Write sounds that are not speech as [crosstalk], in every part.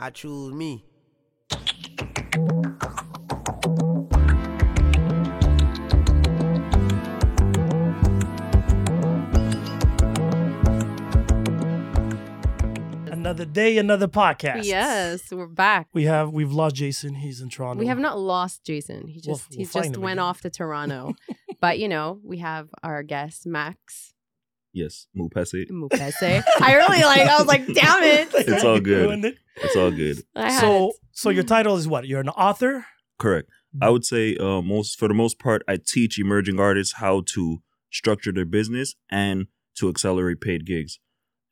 I choose me. Another day, another podcast. Yes, we're back. We have we've lost Jason. He's in Toronto. We have not lost Jason. He We'll- just we'll he find just him went again. off to Toronto. [laughs] but you know, we have our guest Max Yes, Mupese. Mupese. I really like. I was like, damn it. [laughs] It's all good. It's all good. [laughs] So it. so your title is what? You're an author? Correct. I would say uh, most for the most part, I teach emerging artists how to structure their business and to accelerate paid gigs.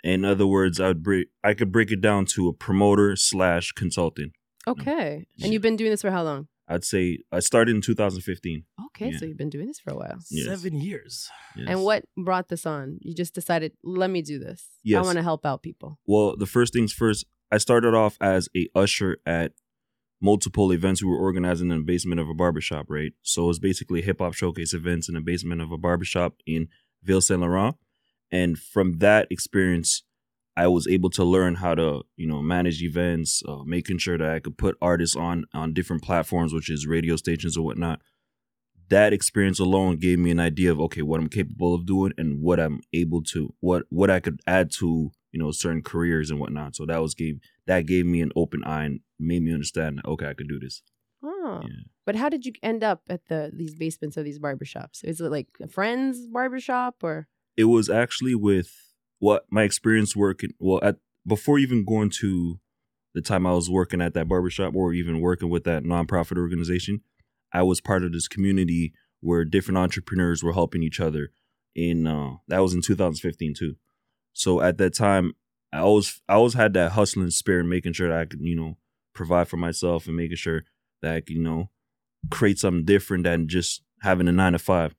In other words, I would break I could break it down to a promoter slash consultant. Okay. And you've been doing this for how long? I'd say I started in 2015. Okay, Yeah. so you've been doing this for a while. Yes. Seven years. Yes. And what brought this on? You just decided, let me do this. I want to help out people. Well, the first things first, I started off as a usher at multiple events we were organizing in the basement of a barbershop, right? So it was basically hip hop showcase events in the basement of a barbershop in Ville Saint Laurent. And from that experience, I was able to learn how to, you know, manage events, uh, making sure that I could put artists on on different platforms, which is radio stations or whatnot. That experience alone gave me an idea of okay, what I'm capable of doing and what I'm able to, what what I could add to, you know, certain careers and whatnot. So that was gave that gave me an open eye and made me understand that okay, I could do this. Oh. Yeah. But how did you end up at the these basements of these barbershops? Is it like a friend's barbershop or? it was actually with what my experience working well at before even going to the time I was working at that barbershop or even working with that nonprofit organization, I was part of this community where different entrepreneurs were helping each other. In uh, that was in 2015 too. So at that time, I always I always had that hustling spirit, making sure that I could you know provide for myself and making sure that I could you know create something different than just having a nine to five.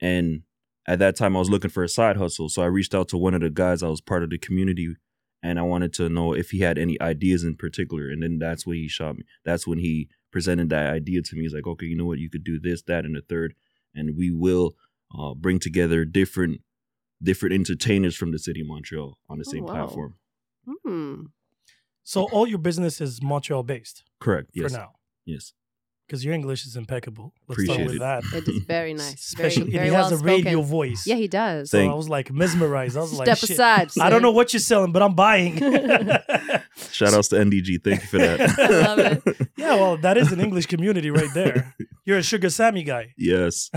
And at that time I was looking for a side hustle. So I reached out to one of the guys I was part of the community and I wanted to know if he had any ideas in particular. And then that's when he shot me. That's when he presented that idea to me. He's like, okay, you know what? You could do this, that, and the third. And we will uh, bring together different different entertainers from the city of Montreal on the Oh, same wow. platform. Hmm. So all your business is Montreal based Correct. for Yes. now. Yes. Because your English is impeccable. Let's start with Appreciate that. It is very [laughs] nice. Very, Especially very he well has a radio spoken. voice. Yeah, he does. So Thank- I was like mesmerized. I was like, Step shit. aside. I don't know what you're selling, but I'm buying. [laughs] [laughs] Shout outs to NDG. Thank you for that. [laughs] Love it. [laughs] yeah, well, that is an English community right there. [laughs] You're a Sugar Sammy guy. yes.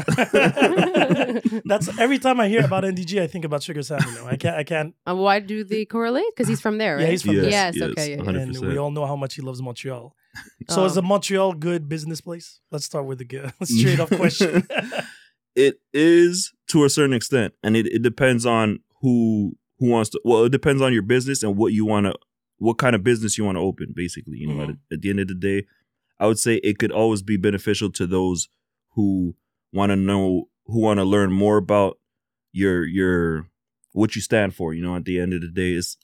That's every time I hear about NDG, I think about Sugar Sammy. No, I can't. I can't. Uh, why do they correlate? Because he's from there, right? Yeah, he's from Yes, there. Yes, yes, okay, yeah. 100%. And we all know how much he loves Montreal. So Oh. is a Montreal good business place? Let's start with the good, straight up question. it is to a certain extent and it, it depends on who who wants to well it depends on your business and what you want to what kind of business you want to open basically you know at, at the end of the day i would say it could always be beneficial to those who want to know who want to learn more about your your what you stand for you know at the end of the day is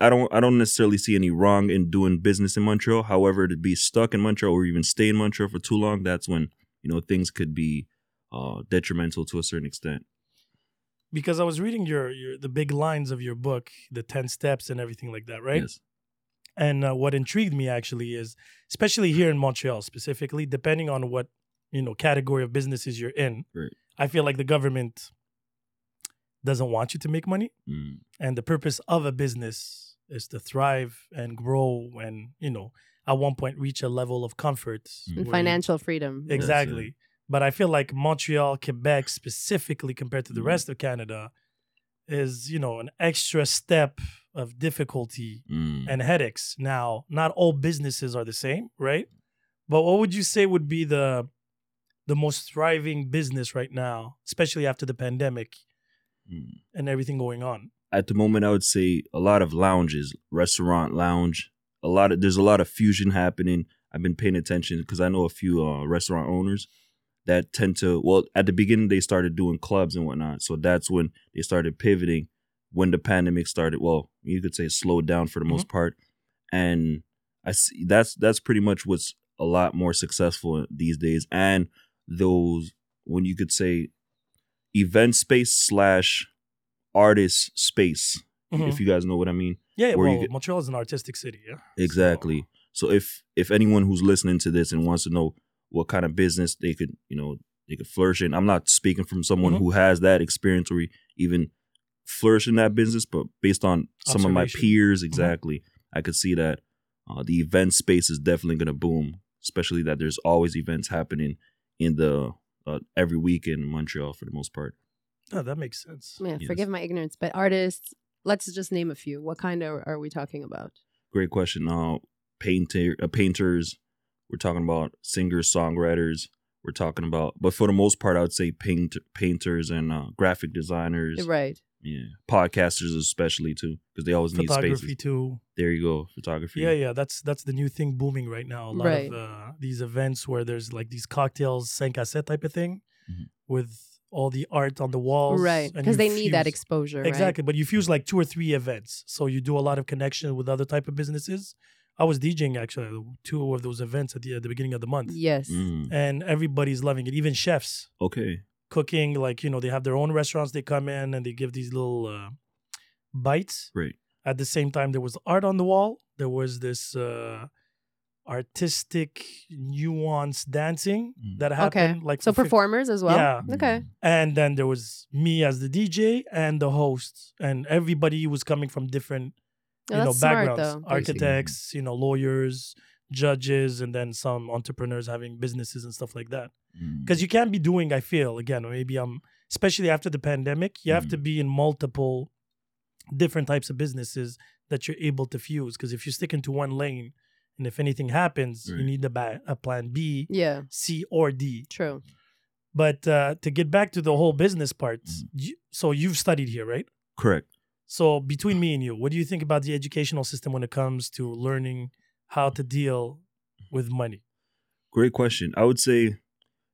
I don't I don't necessarily see any wrong in doing business in Montreal. However, to be stuck in Montreal or even stay in Montreal for too long, that's when you know things could be uh, detrimental to a certain extent. Because I was reading your your the big lines of your book, the ten steps and everything like that, right? Yes. And uh, what intrigued me actually is, especially here in Montreal, specifically, depending on what you know category of businesses you're in, Right. I feel like the government doesn't want you to make money, Mm, and the purpose of a business is to thrive and grow, and you know, at one point reach a level of comfort Mm. And where you- financial freedom. Ex- Exactly. But I feel like Montreal, Quebec specifically compared to the Mhm. rest of Canada is, you know, an extra step of difficulty mm. and headaches. Now, not all businesses are the same, right? But what would you say would be the the most thriving business right now, especially after the pandemic Mm. and everything going on? At the moment, I would say a lot of lounges, restaurant lounge. A lot of there's a lot of fusion happening. I've been paying attention because I know a few uh, restaurant owners that tend to. Well, at the beginning, they started doing clubs and whatnot. So that's when they started pivoting. When the pandemic started, well, you could say slowed down for the most part, and I see that's that's pretty much what's a lot more successful these days. And those when you could say event space slash artist space Mhm. if you guys know what I mean. Yeah, where well, get- Montreal is an artistic city. Yeah, Exactly. So if if anyone who's listening to this and wants to know what kind of business they could, you know, they could flourish in, I'm not speaking from someone Mhm. who has that experience or even flourish in that business, but based on some of my peers, exactly, I could see that uh, the event space is definitely going to boom, especially that there's always events happening in the uh, every week in Montreal for the most part. So, oh, that makes sense. Yeah, Yes. forgive my ignorance, but artists. Let's just name a few. What kind of are we talking about? Great question. Uh, painter, uh, painters. We're talking about singers, songwriters. We're talking about, but for the most part, I would say paint, painters and uh, graphic designers. Right. Yeah, podcasters especially too, because they always need Photography spaces. too. There you go, photography. Yeah, yeah, that's that's the new thing booming right now. A lot Right. of uh, these events where there's like these cocktails, cinq à sept type of thing, Mhm. with all the art on the walls. Right. Because you they need that fuse- exposure. right? Exactly, but you fuse like two or three events, so you do a lot of connection with other type of businesses. I was DJing actually two of those events at the at the beginning of the month, Yes. Mm, and everybody's loving it. Even chefs okay. cooking, like you know, they have their own restaurants. They come in and they give these little uh, bites. Right. At the same time, there was art on the wall. There was this uh, artistic, nuanced dancing Mm. that happened. Okay. Like so for fif- performers as well. Yeah. Okay. and then there was me as the DJ and the host, and everybody was coming from different No, you know smart, backgrounds, though. architects, you know, lawyers, judges, and then some entrepreneurs having businesses and stuff like that. Mm. Because you can't be doing, I feel, again, or maybe I'm, especially after the pandemic, you have Mm. to be in multiple different types of businesses that you're able to fuse. Because if you stick into one lane, and if anything happens, you need a, ba- a plan B, Yeah. C, or D. True. But uh, to get back to the whole business part, Mhm. you, so you've studied here, right? Correct. So between me and you, what do you think about the educational system when it comes to learning how to deal with money? Great question. I would say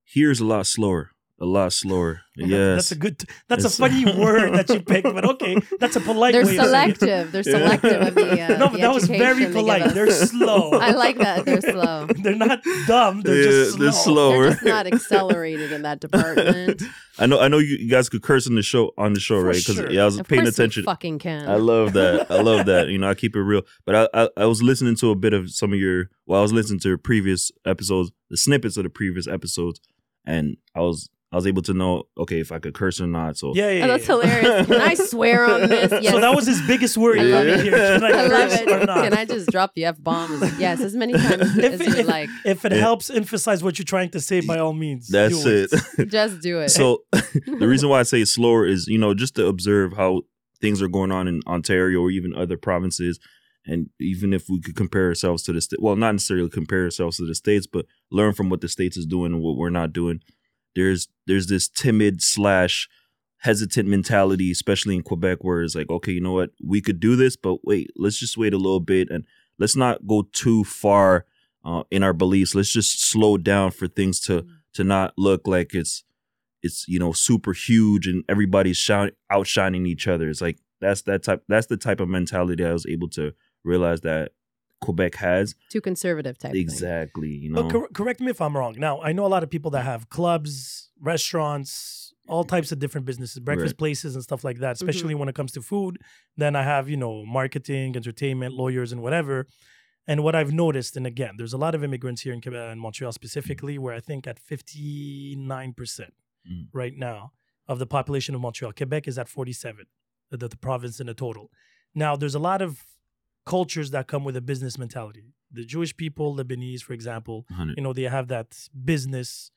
here's a lot slower. A lot slower. Yes. [laughs] that's a good. That's It's- a funny [laughs] word that you picked, but [laughs] okay, that's a polite They're way. to say selective. They're Yeah. selective of the. Uh, [laughs] no, but the that was very education they polite. They're slow. [laughs] I like that. They're slow. [laughs] they're not dumb. They're Yeah, just slow. they're slow. They're Lower. just not accelerated in that department. I know. I know you, you guys could curse on the show on the show, For right? Because sure. yeah, I was Of paying attention. fucking can. I love that. I love that. You know, I keep it real. But I, I I was listening to a bit of some of your. Well, I was listening to your previous episodes, the snippets of the previous episodes, and I was I was able to know okay if I could curse or not. So Yeah, yeah, Oh, that's yeah. hilarious. Can I swear on this? [laughs] Yes. So that was his biggest worry. I love it. here. Can I, [laughs] I love it. or not? Can I just drop the f bomb? Yes, as many times [laughs] If- as you if- like. If it Yeah. helps emphasize what you're trying to say, by all means, that's do it. Just do it. so the reason why I say slower is you know just to observe how things are going on in Ontario or even other provinces, and even if we could compare ourselves to the state, well, not necessarily compare ourselves to the states, but learn from what the states is doing and what we're not doing. There's there's this timid slash hesitant mentality, especially in Quebec, where it's like, okay, you know what, we could do this, but wait, let's just wait a little bit and let's not go too far uh, in our beliefs. Let's just slow down for things to to not look like it's it's you know super huge and everybody's shout, outshining each other. It's like that's that type that's the type of mentality I was able to realize that Quebec has. Too conservative type. thing. Exactly, you know. But cor- correct me if I'm wrong. Now, I know a lot of people that have clubs, restaurants, all types of different businesses, breakfast Right. places, and stuff like that, Mm-hmm. especially when it comes to food. Then I have, you know, marketing, entertainment, lawyers, and whatever. And what I've noticed, and again, there's a lot of immigrants here in Quebec and Montreal specifically, where I think at 59% Mm. right now of the population of Montreal, Quebec is at 47, the, the province in the total. Now, there's a lot of cultures that come with a business mentality. The Jewish people, Lebanese, for example, 100. you know, they have that business.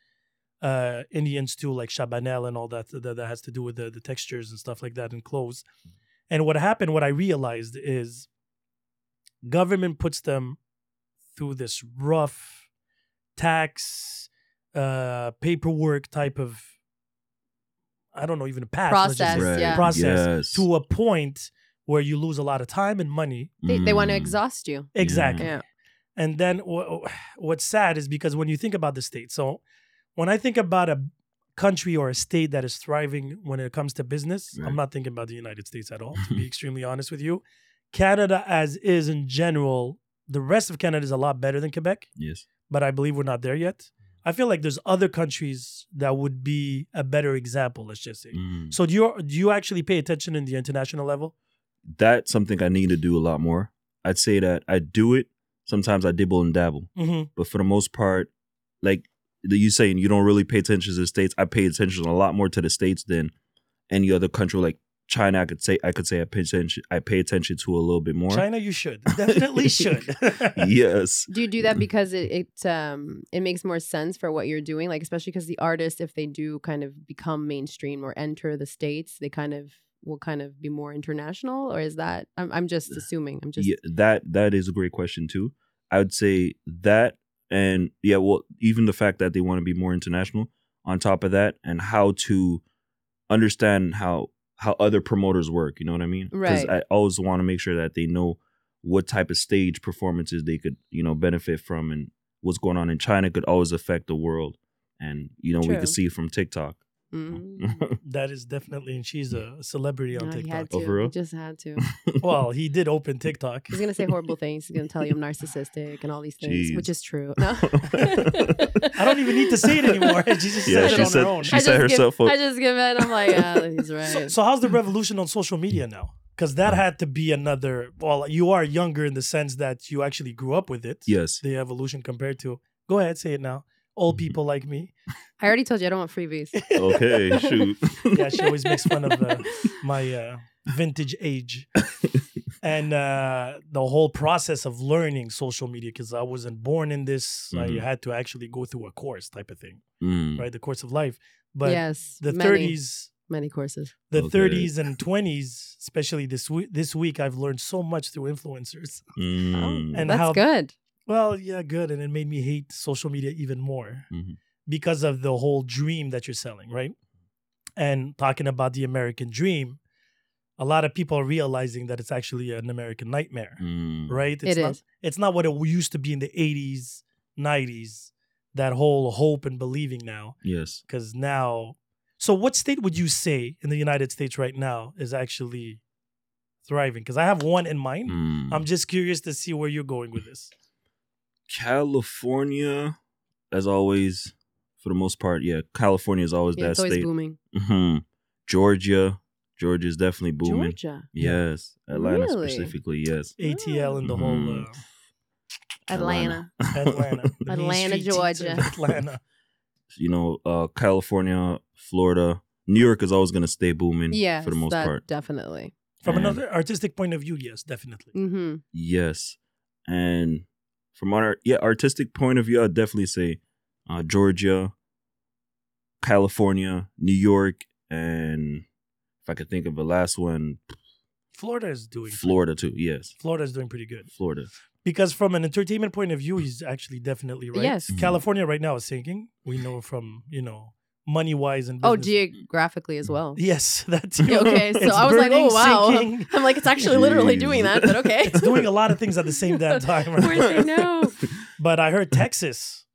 Uh, Indians too, like Chabanel and all that, that, that has to do with the, the textures and stuff like that in clothes. And what happened, what I realized is government puts them through this rough tax, uh, paperwork type of, I don't know, even a path Process, Right. yeah. process Yes. to a point where you lose a lot of time and money. They, they want to Mm. exhaust you. Exactly. Yeah. And then wh- what's sad is because when you think about the state, so when I think about a country or a state that is thriving when it comes to business, Right. I'm not thinking about the United States at all, to be [laughs] extremely honest with you. Canada, as is in general, the rest of Canada is a lot better than Quebec, Yes. but I believe we're not there yet. I feel like there's other countries that would be a better example, let's just say. Mm. So do you do you actually pay attention in the international level? That's something I need to do a lot more. I'd say that I do it. Sometimes I dibble and dabble, hmm but for the most part, like you saying, you don't really pay attention to the states. I pay attention a lot more to the states than any other country. Like China, I could say I could say I pay attention. I pay attention to a little bit more. China, you should [laughs] definitely should. [laughs] [laughs] yes. Do you do that because it, it um it makes more sense for what you're doing? Like especially because the artists, if they do kind of become mainstream or enter the states, they kind of will kind of be more international, or is that? I'm I'm just assuming. I'm just yeah, that that is a great question too. I would say that, and yeah, well, even the fact that they want to be more international. On top of that, and how to understand how how other promoters work. You know what I mean? Right. I always want to make sure that they know what type of stage performances they could you know benefit from, and what's going on in China could always affect the world. And you know we True. could see from TikTok. Mm. [laughs] that is definitely, and she's a celebrity on No, he TikTok. had Oh, to. for real? He just had to. [laughs] well, he did open TikTok. He's gonna say [laughs] horrible things. He's gonna tell you I'm narcissistic and all these things, which is true. No. I don't even need to say it anymore. She just Yeah, said she it on said- her own. she I set herself give, up. I just give it. I'm like, yeah, he's So, right. so how's the revolution on social media now? Because that had to be another. Well, you are younger in the sense that you actually grew up with it. yes. The evolution compared to. Go ahead, say it now. Old people like me. I already told you I don't want freebies. [laughs] Okay. Shoot. yeah, she always makes fun of uh, my uh, vintage age. [laughs] and uh, the whole process of learning social media, because I wasn't born in this, Mhm. I had to actually go through a course type of thing, Mm. right? The course of life. But yes, the many, 30s, many courses. the Okay. 30s and 20s, especially this week, this week, I've learned so much through influencers. Mm. And That's how- good. Well, yeah, good. And it made me hate social media even more Mhm. because of the whole dream that you're selling, right? And talking about the American dream, a lot of people are realizing that it's actually an American nightmare, Mm. right? It's It not, is. It's not what it used to be in the 80s, 90s, that whole hope and believing now. Yes. Because now, so what state would you say in the United States right now is actually thriving? Because I have one in mind. Mm. I'm just curious to see where you're going with this. California, as always, for the most part, yeah, California is always Yeah, that it's always state. booming. hmm Georgia, Georgia is definitely booming. Georgia, Yes, Atlanta Really? specifically. Yes, ATL and the whole Mhm. uh, Atlanta. Atlanta, [laughs] the Main Atlanta, Georgia. [laughs] Atlanta. you know, uh, California, Florida, New York is always going to stay booming. Yeah, for the most that part. definitely. From And- another artistic point of view, yes, definitely. Mm-hmm. Yes, and from our yeah artistic point of view, I'd definitely say uh, Georgia, California, New York, and if I could think of the last one, Florida is doing Florida too. Yes, Florida is doing pretty good Florida. because from an entertainment point of view, he's actually definitely right. Yes. Mhm. California right now is sinking. We know from you know money wise and Oh, geographically as well. yes, [laughs] that's [laughs] Okay, so It's I was like, oh wow. sinking. [laughs] I'm like, it's actually literally doing that, but okay. It's doing a lot of things at the same damn time. Of course I know. But I heard Texas,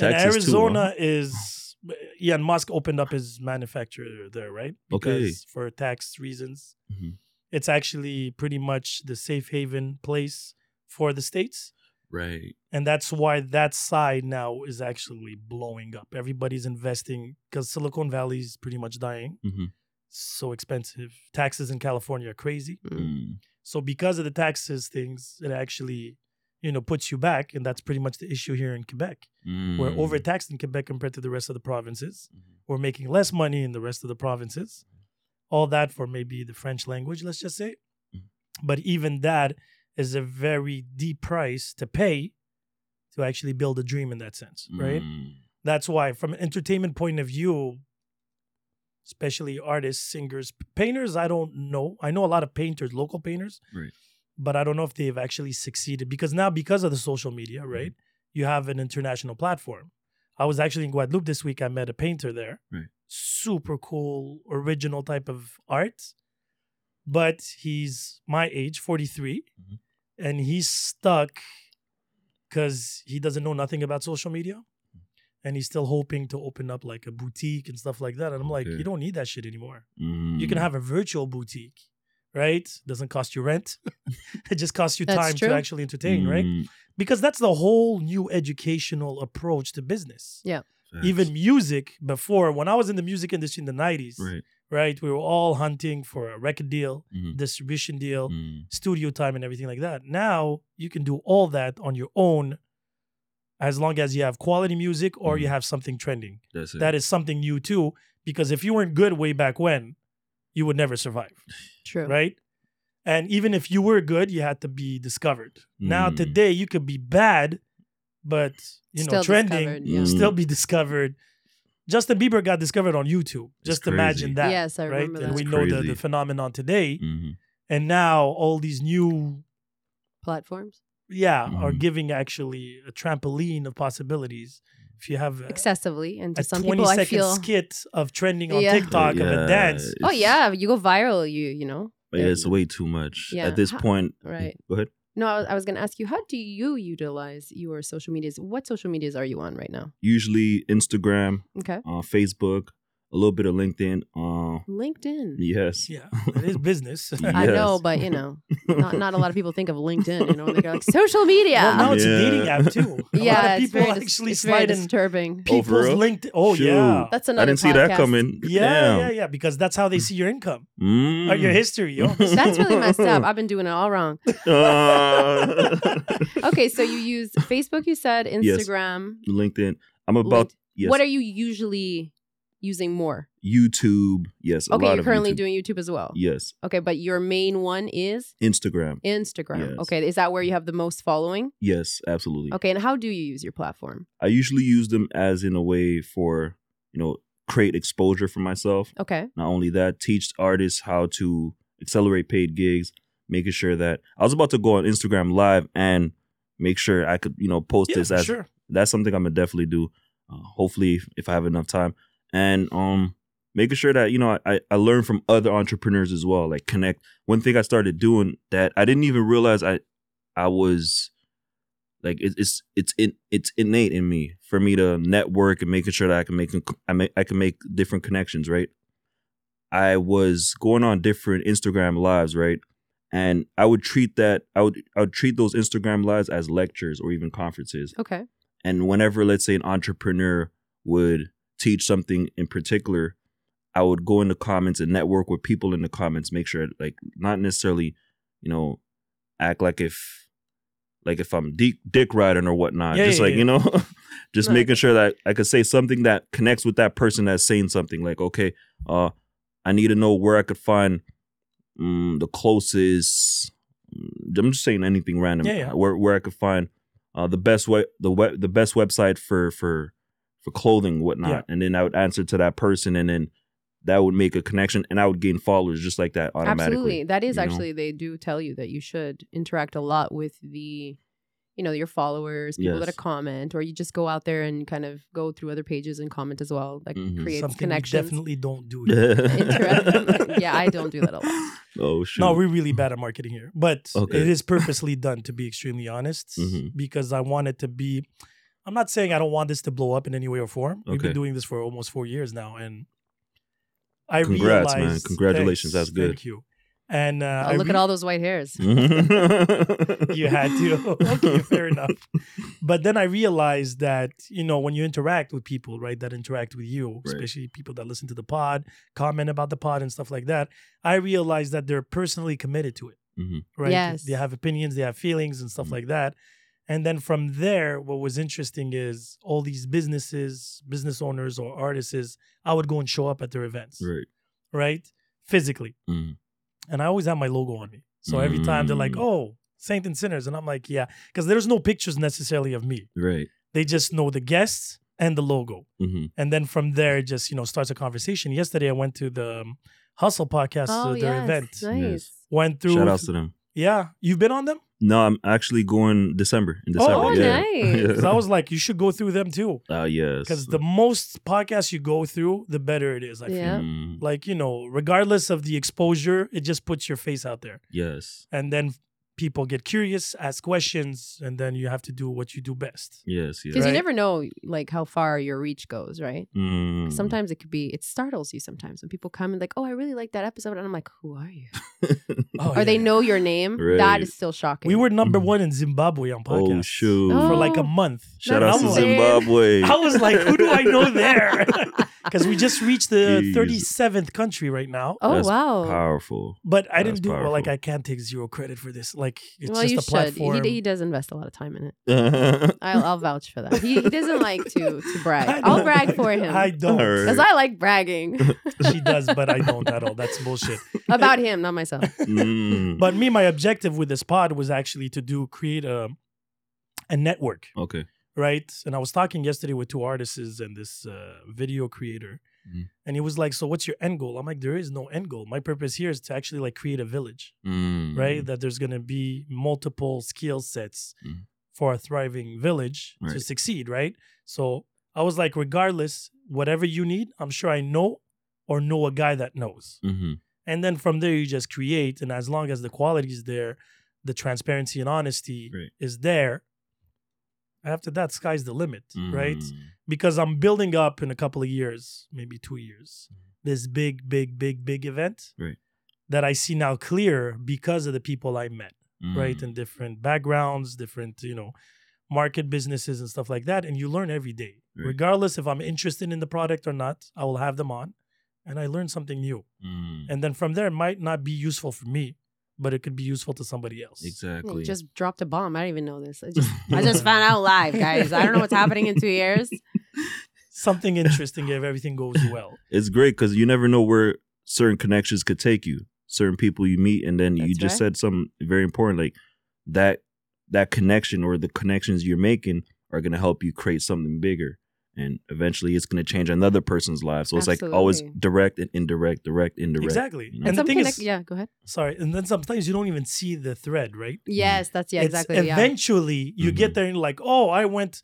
and Texas too, Arizona huh? is Elon Musk opened up his manufacturer there, right? Okay. For tax reasons, Mhm. it's actually pretty much the safe haven place for the states. Right. And that's why that side now is actually blowing up. Everybody's investing because Silicon Valley is pretty much dying. Mhm. So expensive. Taxes in California are crazy. Mm. So because of the taxes things, it actually, you know, puts you back. And that's pretty much the issue here in Quebec. We're Mm. overtaxed in Quebec compared to the rest of the provinces. Mhm. We're making less money in the rest of the provinces. All that for maybe the French language, let's just say. Mhm. But even that is a very deep price to pay to actually build a dream in that sense, right? Mm. That's why, from an entertainment point of view, especially artists, singers, painters, I don't know. I know a lot of painters, local painters, Right. but I don't know if they've actually succeeded because now, because of the social media, Mm-hmm. right, you have an international platform. I was actually in Guadeloupe this week. I met a painter there. Right. Super cool, original type of art. But he's my age, 43, Mhm. And he's stuck because he doesn't know nothing about social media. And he's still hoping to open up like a boutique and stuff like that. And I'm like, Okay. you don't need that shit anymore. Mm. You can have a virtual boutique, right? Doesn't cost you rent. [laughs] it just costs you That's time true. to actually entertain, right? Mm. Because that's the whole new educational approach to business. Yeah. Facts. Even music before, when I was in the music industry in the 90s, right. Right? We were all hunting for a record deal, Mhm. distribution deal, Mm, studio time, and everything like that. Now you can do all that on your own as long as you have quality music or you Mhm. have something trending. that's it. That is something new too, because if you weren't good way back when, you would never survive, [laughs] True. right? And even if you were good, you had to be discovered. Now Mm. today you could be bad, but you know Still trending, discovered, yeah. Mm. still be discovered. Justin Bieber got discovered on YouTube. Just crazy. imagine that. Yes, I right? remember And that. we It's know the, crazy. the phenomenon today. Mhm. And now all these new, Platforms. yeah, are Mhm. giving actually a trampoline of possibilities. If you have a, Excessively. And to a some 20 people, I second feel. skit of trending on Yeah. TikTok of a dance, Oh, yeah. You go viral, you, you know. But yeah, it's way too much. Yeah. At this How- point, Right. Go ahead. No, I was, going to ask you, how do you utilize your social medias? What social medias are you on right now? Usually Instagram, Okay. uh, Facebook, a little bit of LinkedIn. Uh, LinkedIn. yes. yeah, it is business. Yeah. [laughs] I know, but you know, not, not a lot of people think of LinkedIn. You know, they're like social media. Well, now it's a Yeah. dating app too. A yeah, lot of [laughs] it's people very, dis- actually it's very slide in disturbing. Oh, people's? LinkedIn. Oh Shoot. yeah. That's another. I didn't see that coming. Yeah, Damn. yeah, yeah, because that's how they see your income Mm. or your history, yo. [laughs] That's really messed up. I've been doing it all wrong. Uh, Okay, so you use Facebook, you said, Yes. Instagram. LinkedIn. I'm about Linked- yes. What are you usually using more? YouTube? Yes. A Okay, lot you're of currently YouTube. doing YouTube as well. Yes. Okay, but your main one is Instagram. Instagram. Yes. Okay, is that where you have the most following? Yes, absolutely. Okay, and how do you use your platform? I usually use them as in a way for you know create exposure for myself. Okay. Not only that, teach artists how to accelerate paid gigs, making sure that I was about to go on Instagram live and make sure I could, you know, post Yeah, this as sure. that's something I'm gonna definitely do. Uh, hopefully, if, if I have enough time, and um, making sure that you know I I learn from other entrepreneurs as well. Like connect. One thing I started doing that I didn't even realize I I was like it, it's it's in it's innate in me for me to network and making sure that I can make I make I can make different connections. Right. I was going on different Instagram lives, right? And I would treat that I would I would treat those Instagram lives as lectures or even conferences. Okay. And whenever, let's say, an entrepreneur would teach something in particular, I would go in the comments and network with people in the comments, make sure, like, not necessarily, you know, act like if, like, if I'm dick, dick riding or whatnot. Yeah, just yeah, like, yeah. you know, [laughs] just Right. making sure that I could say something that connects with that person that's saying something. Like, okay, uh, I need to know where I could find mm, the closest. mm, I'm just saying anything random. Yeah, yeah. Where where I could find uh, the best way the web the best website for for for clothing whatnot, Yeah. and then I would answer to that person, and then that would make a connection, and I would gain followers just like that automatically. Absolutely. That is you know? actually they do tell you that you should interact a lot with the you know, your followers, people that Yes. comment, or you just go out there and kind of go through other pages and comment as well. Like Mhm. creates Something we connections. definitely don't do. [laughs] here. Interesting. yeah, I don't do that a lot. [laughs] oh shoot! No, we're really bad at marketing here, but Okay. it is purposely done to be extremely honest Mhm. because I want it to be. I'm not saying I don't want this to blow up in any way or form. We've Okay. been doing this for almost four years now, and I Congrats, man. realized. Congratulations. Thanks. That's good. Thank you. And uh, Oh, I look at re- all those white hairs. [laughs] you had to. [laughs] okay, fair enough. But then I realized that, you know, when you interact with people, right, that interact with you, Right. especially people that listen to the pod, comment about the pod and stuff like that, I realized that they're personally committed to it, Mhm. right? Yes. They have opinions, they have feelings and stuff Mhm. like that. And then from there, what was interesting is all these businesses, business owners or artists, is I would go and show up at their events, right. right? Physically Mhm. and I always have my logo on me. So every time they're like, Mm. "Oh, Saint and Sinners," and I'm like, "Yeah," because there's no pictures necessarily of me. Right. They just know the guests and the logo, hmm and then from there, just you know starts a conversation. Yesterday, I went to the um, Hustle podcast, Oh, uh, their yes. event. Nice. Yes. Went through. Shout outs to them. Yeah, you've been on them. No, I'm actually going December. In December. Oh, yeah. nice. [laughs] Because I was like, you should go through them too. Ah, yes. Because the most podcasts you go through, the better it is. I feel. Yeah. Mm, Like you know, regardless of the exposure, it just puts your face out there. yes. and then people get curious, ask questions, and then you have to do what you do best. Yes. Yes. Because Right. you never know like how far your reach goes, right? Mm. Sometimes it could be it startles you sometimes when people come and like, oh, I really like that episode, and I'm like, who are you? [laughs] Oh, or they know your name. Right. That is still shocking. We were number Mhm. one in Zimbabwe on podcasts oh shoot! Oh. for like a month. Shout I out to Zimbabwe. I was like, who do I know there? [laughs] because we just reached the [laughs] Jeez. 37th country right now. Oh That's wow. Powerful. But I That's didn't do well. Like. I can't take zero credit for this. Like it's well, just you a should. platform. He, he does invest a lot of time in it. [laughs] I'll, I'll vouch for that. He, he doesn't like to to [laughs] brag. I I'll brag for him I don't. Alright. because I like bragging she does, but I don't at all. That's bullshit. about him, not myself. Mm. But me, my objective with this pod was actually to do create a a network, okay. Right? And I was talking yesterday with two artists and this uh, video creator, Mhm. and he was like, "So what's your end goal?" I'm like, "There is no end goal. My purpose here is to actually like create a village, Mm. right? That there's gonna be multiple skill sets Mhm. for a thriving village to succeed, right? So I was like, regardless, whatever you need, I'm sure I know or know a guy that knows. hmm And then from there, you just create. And as long as the quality is there, the transparency and honesty Right. is there, after that, sky's the limit, right? Mm. Because I'm building up in a couple of years, maybe two years, Mhm. this big, big, big, big event Right. that I see now clear because of the people I met, right? And different backgrounds, different, you know, market businesses and stuff like that. And you learn every day, Right. regardless if I'm interested in the product or not, I will have them on and I learn something new. Mm. And then from there, it might not be useful for me, but it could be useful to somebody else. Exactly. You just dropped a bomb. I didn't even know this. I just [laughs] I just found out live, guys. I don't know what's happening in two years. [laughs] Something interesting if everything goes well. it's great because you never know where certain connections could take you. Certain people you meet, and then you just right. said something very important, like that that connection or the connections you're making are going to help you create something bigger, and eventually it's going to change another person's life. So it's like always direct and indirect, direct, indirect. Exactly. you know? And the thing connect- is, yeah, go ahead. sorry, and then sometimes you don't even see the thread, right? Yes, that's yeah, It's exactly. Yeah. Eventually, you Mhm. get there and you're like, oh, I went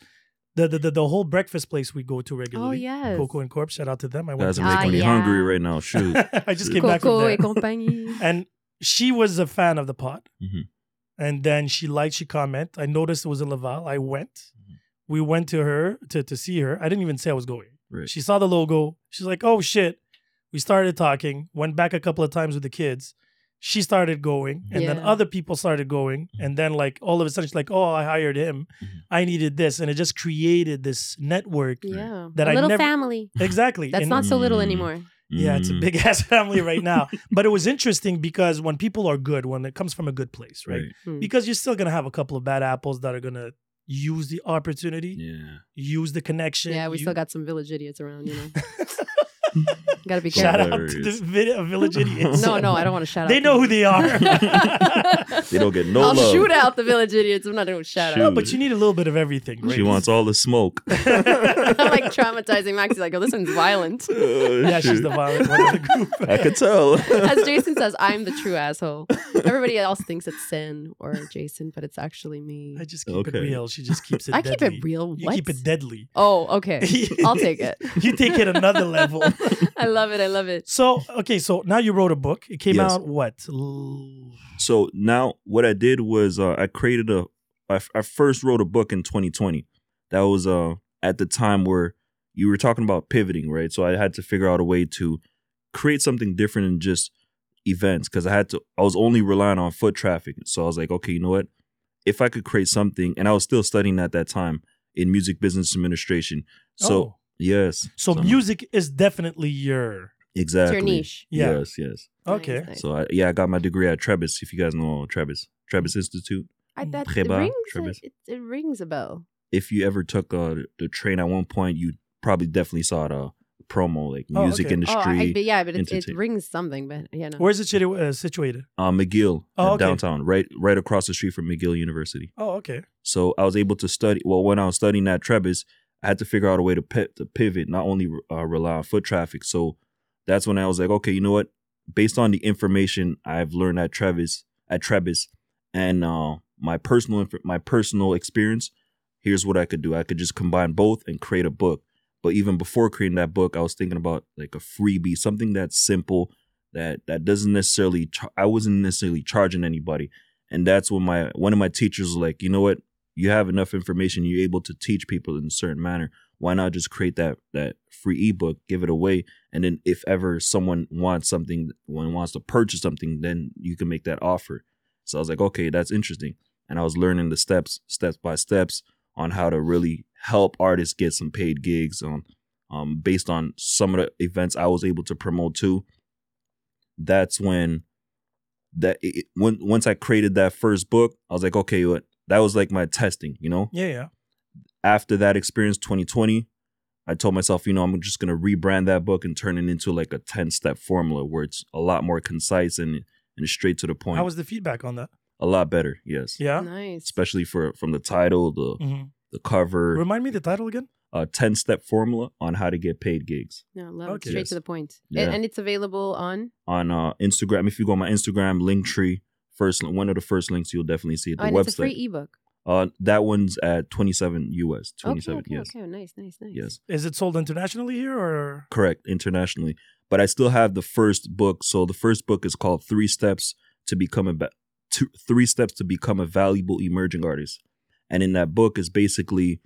the the, the the whole breakfast place we go to regularly. Oh yes. Coco and Corp. Shout out to them. I You went guys to are making Ah, me yeah. hungry right now. Shoot. [laughs] I just came back from Coco there. et compagnie. [laughs] and she was a fan of the pod. Mhm. And then she liked, she comment. I noticed it was in Laval. I went. Mhm. We went to her to, to see her. I didn't even say I was going. Right. She saw the logo. She's like, oh shit. We started talking, went back a couple of times with the kids. She started going, and then other people started going. And then, like, all of a sudden, she's like, oh, I hired him. Mhm. I needed this. And it just created this network. Yeah. That a I little never- family. Exactly. That's And- not so little Mm. anymore. yeah, it's a Mm. big [laughs] ass family right now. [laughs] but it was interesting because when people are good, when it comes from a good place, right? Right. Hmm. Because you're still gonna have a couple of bad apples that are gonna use the opportunity, Yeah. use the connection. Yeah, we you- still got some village idiots around, you know. [laughs] [laughs] Gotta be Shout careful. out to the Hilarious. village [laughs] idiots. No, no, I don't want to shout out. They know who they are. [laughs] They don't get no I'll love. shoot out the village idiots. I'm not doing shout no, out. but you need a little bit of everything, right? She wants all the smoke. I'm like traumatizing Max. He's like, oh, this one's violent. Oh, yeah, she's the violent one of the group. I could tell. As Jason says, I'm the true asshole. Everybody else thinks it's Sin or Jason, but it's actually me. I just keep Okay. it real. She just keeps it. I keep deadly. it real. You What? keep it deadly. Oh, okay. I'll take it. you take it another level. [laughs] I love it. I love it. So okay, so now you wrote a book. It came Yes. out what? L- So now what I did was uh, I created a. I, f- I first wrote a book in 2020. That was uh at the time where you were talking about pivoting, right? So I had to figure out a way to create something different than just events because I had to. I was only relying on foot traffic, so I was like, okay, you know what? If I could create something, and I was still studying at that time in music business administration. So oh. Yes, So music is definitely your exactly It's your niche. Yeah. Yes, yes. okay. Nice, nice. So I, yeah, I got my degree at Trebas. If you guys know Trebas, Trebas Institute. I bet it Treba, rings, Trebas. it, it rings a bell. If you ever took uh, the train at one point, you probably definitely saw the promo, like Oh, music okay. industry. Oh, I, but yeah, but it, it rings something. But yeah, no. Where's it situ- uh, situated? uh, McGill Oh, okay. downtown, right, right across the street from McGill University. Oh, okay. So I was able to study. Well, when I was studying at Trebas, I had to figure out a way to pi- to pivot, not only uh, rely on foot traffic. So that's when I was like, okay, you know what? Based on the information I've learned at Trebas, at Trebas, and uh, my personal inf- my personal experience, here's what I could do. I could just combine both and create a book. But even before creating that book, I was thinking about like a freebie, something that's simple, that that doesn't necessarily. Char- I wasn't necessarily charging anybody, and that's when my one of my teachers was like, you know what? You have enough information. You're able to teach people in a certain manner. Why not just create that that free ebook, give it away, and then if ever someone wants something, one wants to purchase something, then you can make that offer. So I was like, okay, that's interesting, and I was learning the steps, steps by steps, on how to really help artists get some paid gigs on um, based on some of the events I was able to promote too. That's when that it, when once I created that first book, I was like, okay, what that was like my testing, you know. Yeah, yeah. After that experience, 2020, I told myself, you know, I'm just gonna rebrand that book and turn it into like a 10 step formula where it's a lot more concise and and straight to the point. How was the feedback on that? a lot better, yes. Yeah. Nice. Especially for from the title, the Mhm. the cover, Remind me the title again. a 10 step formula on how to get paid gigs. No, love Okay. it. Straight Yes. to the point. Yeah. And, and it's available on. On uh, Instagram, if you go on my Instagram, Linktree, first one of the first links, you'll definitely see at The Oh, and website. it's a free ebook. uh, that one's at 27 US. Okay, 27, okay, yes. okay. Nice, nice, nice. Yes. Is it sold internationally here or? Correct, internationally. But I still have the first book. So the first book is called Three Steps to Become a ba- two, Three Steps to Become a Valuable Emerging Artist. And in that book is basically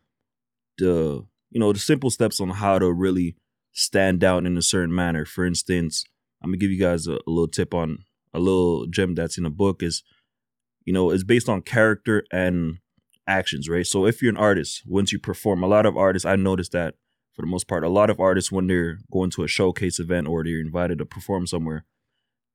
the you know the simple steps on how to really stand out in a certain manner. For instance, I'm gonna give you guys a, a little tip on a little gem that's in the book is you know it's based on character and actions, right? So if you're an artist, once you perform, a lot of artists I noticed that for the most part, a lot of artists when they're going to a showcase event or they're invited to perform somewhere,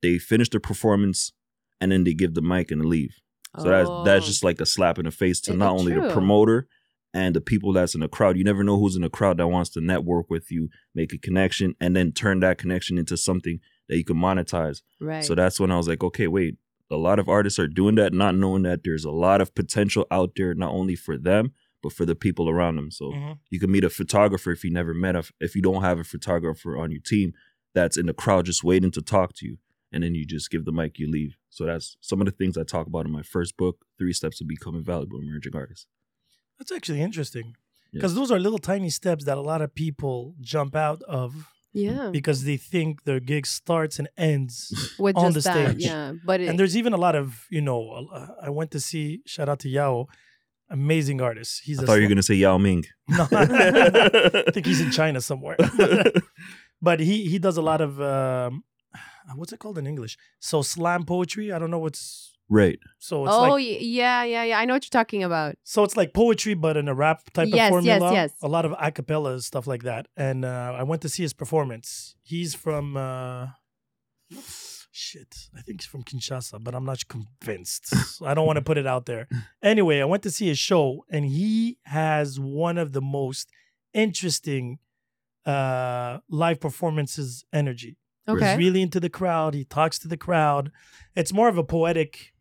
they finish their performance and then they give the mic and leave. So that's that's Oh. just like a slap in the face to not only the promoter and the people that's in the crowd. You never know who's in the crowd that wants to network with you, make a connection, and then turn that connection into something that you can monetize. right. So that's when I was like, okay, wait. A lot of artists are doing that, not knowing that there's a lot of potential out there, not only for them, but for the people around them. So Mhm. you can meet a photographer if you never met a if you don't have a photographer on your team that's in the crowd just waiting to talk to you and then you just give the mic you leave so that's some of the things i talk about in my first book three steps to Becoming a valuable emerging artist That's actually interesting Yeah. because those are little tiny steps that a lot of people jump out of yeah. because they think their gig starts and ends. With on the that, stage. yeah. But it, and there's even a lot of you know. uh, I went to see shout out to Yao, amazing artist. He's i a thought you were going to say yao ming [laughs] No, I think he's in [laughs] China somewhere. [laughs] but he he does a lot of um, [sighs] what's it called in English? So slam poetry. I don't know what's right so it's oh like y- yeah, yeah, yeah. I know what you're talking about. so it's like poetry, but in a rap type Yes, yes, of formula. yes. A lot of acapella stuff like that. And uh, I went to see his performance. He's from uh, shit. I think he's from Kinshasa, but I'm not convinced. So [laughs] I don't want to put it out there. Anyway, I went to see his show, and he has one of the most interesting uh live performances energy. Okay. He's really into the crowd. He talks to the crowd. It's more of a poetic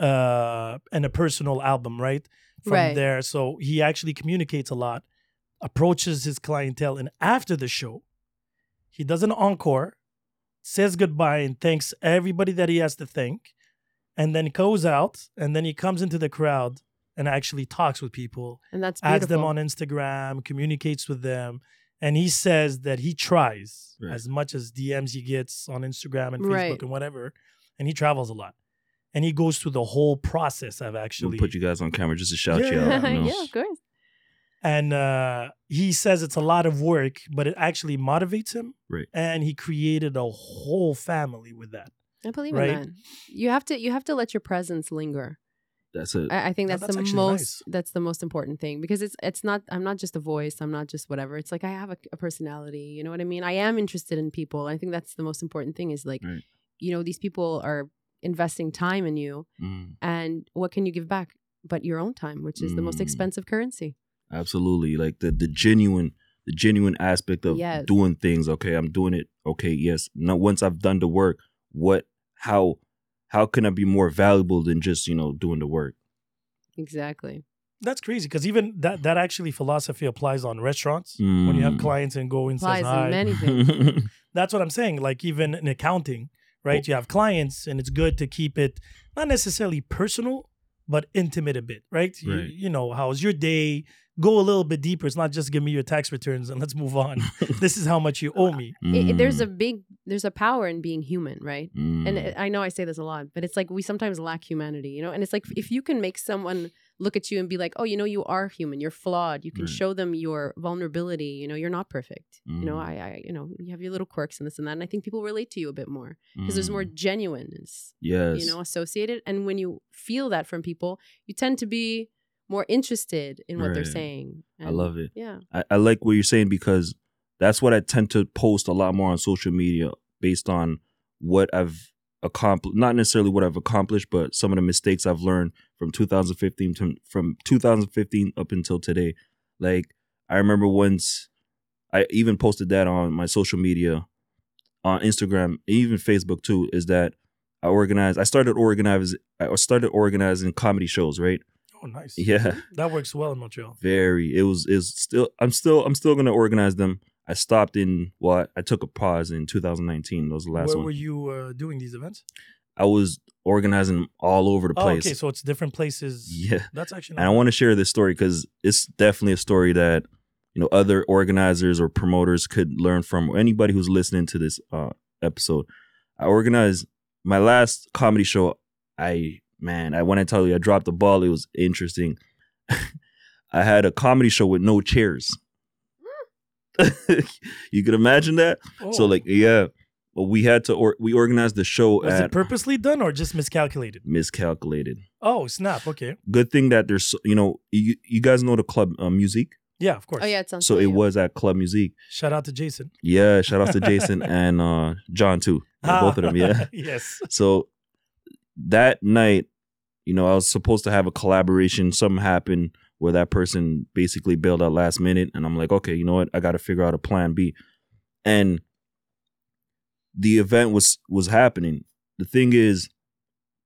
uh and a personal album, right? From Right. there. So he actually communicates a lot, approaches his clientele, and after the show, he does an encore, says goodbye, and thanks everybody that he has to thank, and then goes out, and then he comes into the crowd and actually talks with people and that's beautiful. adds them on Instagram, communicates with them, and he says that he tries Right. as much as DMs he gets on Instagram and Facebook Right. and whatever, and he travels a lot, and he goes through the whole process of we'll actually. put you guys on camera just to shout Yeah, you out you [laughs] know? yeah, of course. and uh, he says it's a lot of work, but it actually motivates him, Right. And he created a whole family with that. I believe Right. in that. You have to you have to let your presence linger. that's it I, I think Yeah, that's, that's the most nice. that's the most important thing because it's it's not I'm not just a voice I'm not just whatever it's like I have a, a personality you know what I mean I am interested in people I think that's the most important thing is like Right. you know these people are investing time in you Mm, and what can you give back but your own time which is the most Mm. expensive currency absolutely like the the genuine the genuine aspect of Yes. doing things okay i'm doing it okay yes now once i've done the work what how how can i be more valuable than just you know doing the work exactly That's crazy because even that that actually philosophy applies on restaurants when you have Mm. clients and go and applies says hi. in many [laughs] things That's what I'm saying. Like even in accounting, right? You have clients, and it's good to keep it not necessarily personal, but intimate a bit, right? You, Right. you know, how's your day? Go a little bit deeper. It's not just give me your tax returns and let's move on. [laughs] this is how much you owe me. It- it- there's a Mm, big there's a power in being human right mm. and it- I know I say this a lot, but it's like we sometimes lack humanity, you know. And it's like if you can make someone look at you and be like, "Oh, you know, you are human. You're flawed. You can Right. show them your vulnerability. You know, you're not perfect. You know, Mm. I, I, you know, you have your little quirks and this and that. And I think people relate to you a bit more because there's more Mm. genuineness, yes you know, associated. And when you feel that from people, you tend to be more interested in what they're saying. i love it Yeah, I, I like what you're saying because that's what I tend to post a lot more on social media based on what I've accomplished. Not necessarily what I've accomplished, but some of the mistakes I've learned from 2015 to from 2015 up until today. Like I remember once I even posted that on my social media, on Instagram, even Facebook too. Is that I organized? I started organizing I started organizing comedy shows. Right? Oh, nice. Yeah. That works well in Montreal. Very. It was. Is still. I'm still. I'm still gonna organize them. I stopped in. Well, I took a pause in 2019. That was the last Where one. were you uh, doing these events? I was organizing them all over the Oh, place. okay, so it's different places. yeah. That's actually. And I want to share this story because it's definitely a story that you know other organizers or promoters could learn from, or anybody who's listening to this uh, episode. I organized my last comedy show. I man, I when I tell you I dropped the ball, it was interesting. [laughs] I had a comedy show with no chairs. [laughs] you could imagine that. So Oh. like yeah, well, we had to or we organized the show was at it purposely done or just miscalculated? miscalculated. Oh, snap. Okay. Good thing that there's you know you you guys know the club uh, music. Yeah, of course. Oh yeah, it sounds. So it familiar. was at Club Music. Shout out to Jason. Yeah, [laughs] shout out to Jason and uh John too. Yeah, both of them, yeah. [laughs] yes. So that night, you know, I was supposed to have a collaboration. Something happened where that person basically bailed out last minute, and I'm like, okay, you know what? I got to figure out a plan B. And the event was was happening. The thing is,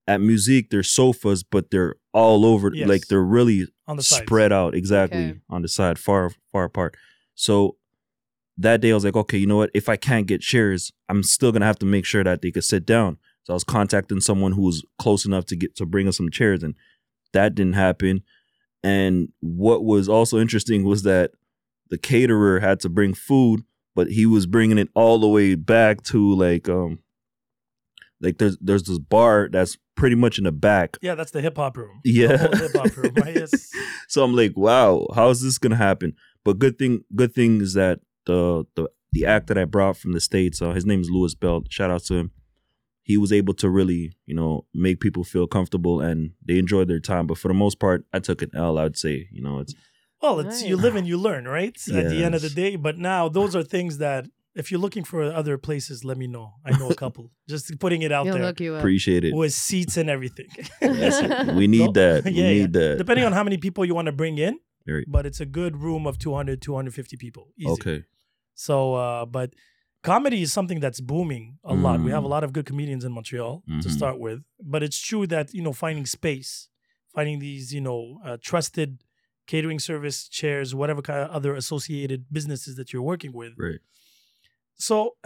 at Musique, there's sofas, but they're all over. Yes. Like they're really On the sides. spread out exactly Okay. on the side, far far apart. So that day I was like, okay, you know what? If I can't get chairs, I'm still gonna have to make sure that they could sit down. So I was contacting someone who was close enough to get to bring us some chairs, and that didn't happen. And what was also interesting was that the caterer had to bring food, but he was bringing it all the way back to like um like there's there's this bar that's pretty much in the back. Yeah, that's the hip hop room. Yeah. Hip hop room. Right? Yes. [laughs] so I'm like, wow, how is this gonna happen? But good thing, good thing is that the the the act that I brought from the states, uh, his name is Lewis Belt. Shout out to him. He was able to really, you know, make people feel comfortable and they enjoyed their time. But for the most part, I took an L. I'd say, you know, it's Well, it's you live and you learn, right? At the end of the day. But now those are things that if you're looking for other places, let me know. I know a couple. [laughs] Just putting it out He'll there hook you up. appreciate it. with seats and everything. Yes, we [laughs] need that. [laughs] We Yeah, yeah. need that. Depending on how many people you want to bring in, Very- but it's a good room of 200, 250 people. Easy. Okay. So, uh, but comedy is something that's booming a lot. We have a Mm. lot of good comedians in Montreal to Mhm. start with, but it's true that you know finding space, finding these you know uh, trusted catering service chairs, whatever kind of other associated businesses that you're working with. Right. So,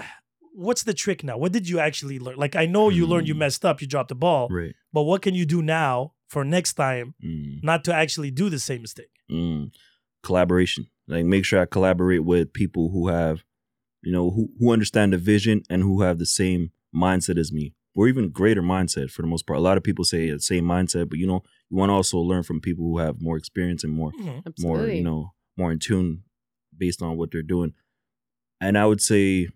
what's the trick now? What did you actually learn? Like, I know you learned you Mm. messed up, you dropped the ball, Right. but what can you do now for next time Mm. not to actually do the same mistake? Mm. Collaboration. Like make sure I collaborate with people who have, you know, who, who understand the vision and who have the same mindset as me. Or even greater mindset for the most part. A lot of people say the same mindset, but you know, you want to also learn from people who have more experience and more Mhm. more, you know, more in tune based on what they're doing. And I would say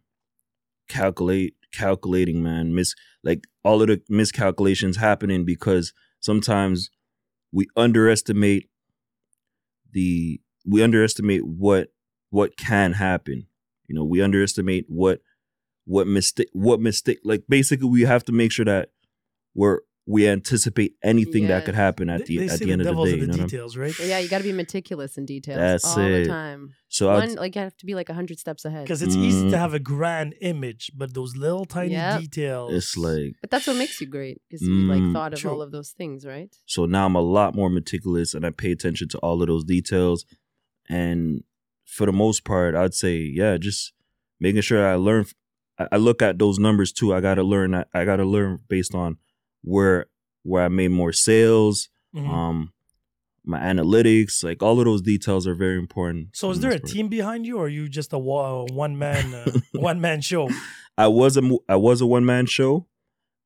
calculate calculating, man. Miss like all of the miscalculations happening because sometimes we underestimate the we underestimate what what can happen. You know, we underestimate what what mistake what mistake like basically we have to make sure that we're we anticipate anything that could happen at They- the they at the end of the devil's day. in You know what I'm- details, right? yeah, you got to be meticulous in details That's all it. the time. So I'd- One, like you have to be like hundred steps ahead. Because it's easy Mhm. to have a grand image, but those little tiny Yep. details. it's like But that's what makes you great, because you like Mm. thought of True. all of those things, right? So now I'm a lot more meticulous and I pay attention to all of those details. And for the most part, I'd say, yeah, just making sure I learn. I I look at those numbers too. I got to learn. I- I got to learn based on where where I made more sales, Mhm. um, my analytics, like all of those details are very important. so is there a part. team behind you, or are you just a one man uh, [laughs] one man show? I was a mo- I was a one man show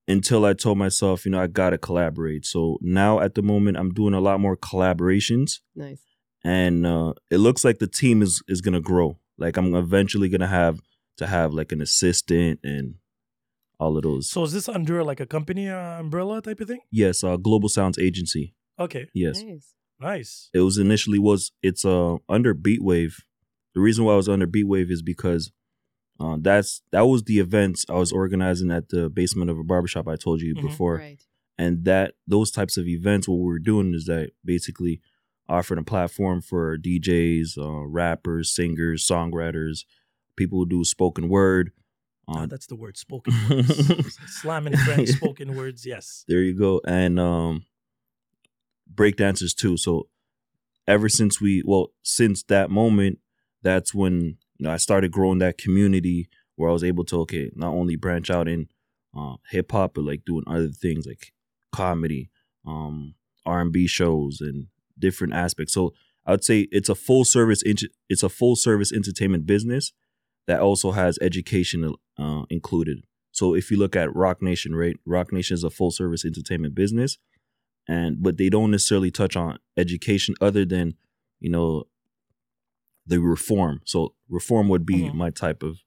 until I told myself, you know, I gotta collaborate. So now at the moment, I'm doing a lot more collaborations. Nice. And uh, it looks like the team is is gonna grow. Like I'm eventually gonna have to have like an assistant and all of those. So is this under like a company uh, umbrella type of thing? yes, uh, Global Sounds Agency. Okay, Yes, Nice. nice. it was initially was it's uh under Beatwave, the reason why I was under Beatwave is because uh, that's that was the events I was organizing at the basement of a barbershop I told you Mhm. before. Right. And that those types of events, what we were doing is that basically offering a platform for DJs, uh, rappers, singers, songwriters, people who do spoken word. Uh, that's the word [laughs] spoken words. Slamming French spoken words. Yes. there you go. And um breakdancers too. So ever since we well, since that moment, that's when you know I started growing that community where I was able to okay, not only branch out in uh hip hop, but like doing other things like comedy, um, R and B shows and different aspects. So I would say it's a full service it's a full service entertainment business that also has education uh, included. So if you look at Roc Nation, right? Roc Nation is a full service entertainment business, and but they don't necessarily touch on education other than you know the reform. So reform would be Mhm. my type of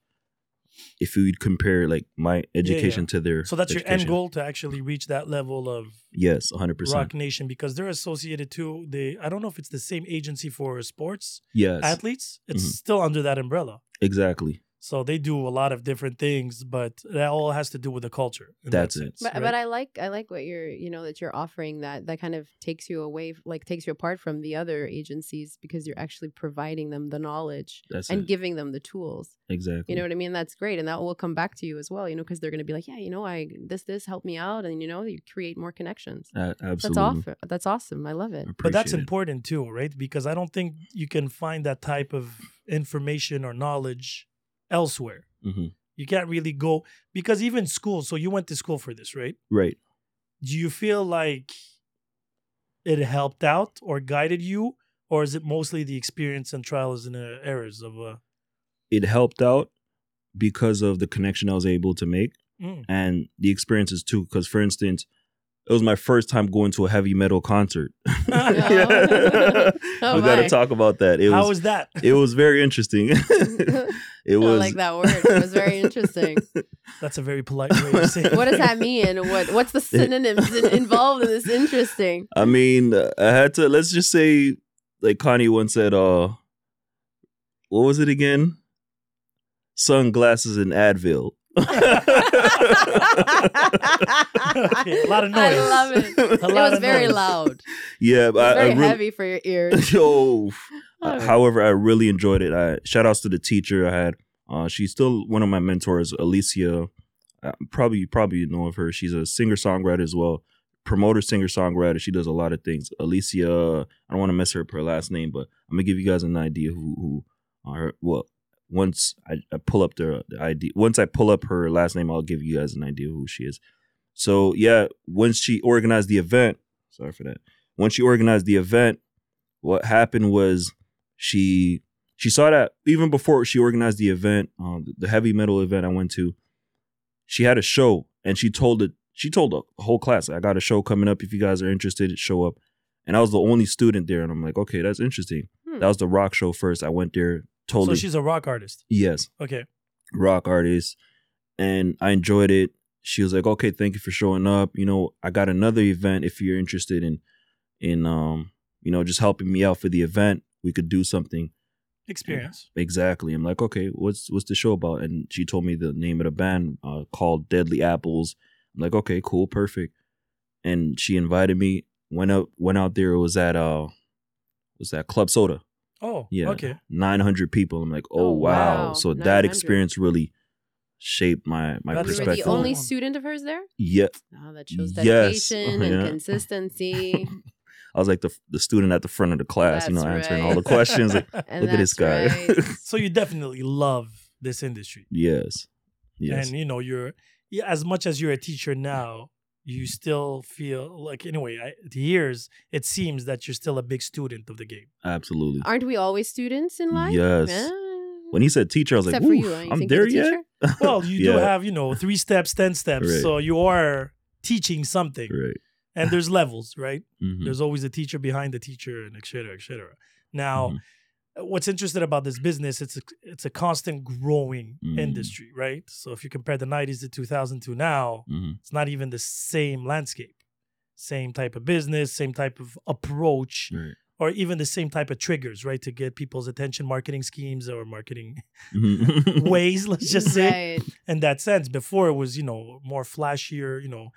if you'd compare like my education to their So that's your end goal to actually reach that level of Yes, hundred percent. Roc Nation because they're associated to the. I don't know if it's the same agency for sports Yes, athletes. It's Mhm. still under that umbrella. exactly. So they do a lot of different things, but that all has to do with the culture. in that That's it. But, right? but I like I like what you're you know that you're offering that that kind of takes you away like takes you apart from the other agencies because you're actually providing them the knowledge That's and it. giving them the tools. exactly. You know what I mean? That's great, and that will come back to you as well. You know, because they're going to be like, yeah, you know, I this this helped me out, and you know, you create more connections. A- That's awesome. That's awesome. I love it. I but that's it. important too, right? Because I don't think you can find that type of information or knowledge elsewhere. Mhm. You can't really go because even school. So you went to school for this, right? Right. Do you feel like it helped out or guided you, or is it mostly the experience and trials and uh, errors of uh, It helped out because of the connection I was able to make mm, and the experiences too. Because for instance, it was my first time going to a heavy metal concert. [laughs] [laughs] Oh, we got to talk about that. It how was was that? it was very interesting. [laughs] it I was like that word. It was very interesting. That's a very polite way to say. it. what does that mean? What what's the synonyms involved in this? Interesting. I mean, uh, I had to let's just say like Kanye once said, uh what was it again? Sunglasses and Advil. Okay, [laughs] a lot of noise. I love it. A It was of very noise. loud. Yeah, It but was I, I very really, heavy for your ears. [laughs] Yo, Oh. uh, however, I really enjoyed it. I shout outs to the teacher I had. Uh, she's still one of my mentors, Alicia. Uh, probably, you probably know of her. She's a singer songwriter as well, promoter, singer songwriter. She does a lot of things. Alicia, I don't want to mess her up her last name, but I'm gonna give you guys an idea who who uh, her. Well, once I, I pull up the, the ID, once I pull up her last name, I'll give you guys an idea who she is. So yeah, once she organized the event, sorry for that. Once she organized the event, what happened was she she saw that even before she organized the event, um, the heavy metal event I went to, she had a show and she told it. She told the whole class, "I got a show coming up. If you guys are interested, show up." And I was the only student there, and I'm like, "Okay, that's interesting." Hmm. That was the rock show first. I went there, told So she's a rock artist. "Yes, Okay. rock artist," and I enjoyed it. She was like, "Okay, thank you for showing up. You know, I got another event. If you're interested in, in um, you know, just helping me out for the event, we could do something." Experience. Exactly. I'm like, okay, what's what's the show about? And she told me the name of the band uh, called Deadly Apples. I'm like, okay, cool, perfect. And she invited me. Went up, went out there. It was at uh, was that Club Soda? Oh, Yeah, Okay. 900 people. I'm like, oh, Oh, wow. wow, So that experience really shaped my my That's You were perspective. the only student of hers there. yeah, Oh, that shows Yes. [laughs] dedication Yeah. and consistency. [laughs] I was like the the student at the front of the class, you know, answering right. all the questions. Like, [laughs] look at this guy. right. so you definitely love this industry. yes, yes, And you know, you're yeah, as much as you're a teacher now, you still feel like anyway, I, the years it seems that you're still a big student of the game. absolutely. Aren't we always students in life? Yes. Yeah. When he said teacher, I was Except like, for Oof, you, I'm there yet. [laughs] Well, you do have, you know, three steps, ten steps. Right. So you are teaching something. right. And there's levels, right? Mhm. There's always a teacher behind the teacher, and et cetera, et cetera. Now, Mhm. What's interesting about this business, it's a it's a constant growing Mhm. industry, right? So if you compare the 90s to 2000 to now, Mhm. it's not even the same landscape, same type of business, same type of approach Right. or even the same type of triggers, right, to get people's attention, marketing schemes or marketing [laughs] Mhm. [laughs] ways. Let's just say right. in that sense. Before it was, you know, more flashier, you know,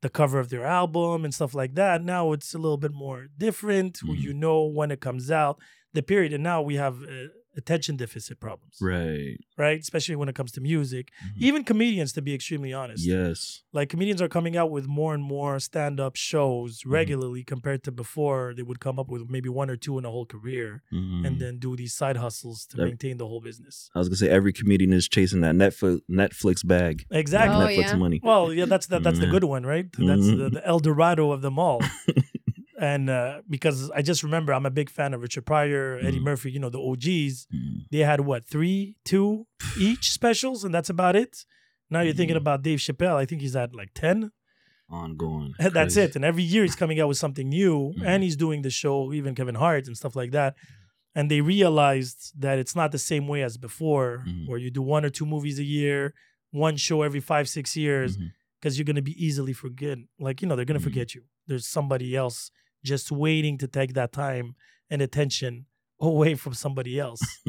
the cover of their album and stuff like that. Now it's a little bit more different. Mhm. you know when it comes out, the period, and now we have uh, attention deficit problems, right. right? Especially when it comes to music. Mhm. Even comedians, to be extremely honest, Yes. like comedians are coming out with more and more stand-up shows Mhm. regularly compared to before. They would come up with maybe one or two in a whole career, Mhm. and then do these side hustles to That- maintain the whole business. I was gonna say every comedian is chasing that Netflix Netflix bag, Exactly. Oh, Netflix yeah. money. Well, yeah, that's that, that's the Mhm. good one, right? That's the, Mhm. the El Dorado of them all. [laughs] and uh, because I just remember, I'm a big fan of Richard Pryor, Eddie Mhm. Murphy. You know, the OGs. Mhm. They had what three, two [sighs] each specials, and that's about it. Now you're thinking Mhm. about Dave Chappelle. I think he's at like ten. Ongoing. And [laughs] That's Crazy. it. And every year he's coming out with something new, and he's doing the show, even Kevin Hart and stuff like that. And they realized that it's not the same way as before, Mhm. where you do one or two movies a year, one show every five, six years because you're going to be easily forget like you know they're going to Mhm. forget you there's somebody else just waiting to take that time and attention away from somebody else. [laughs]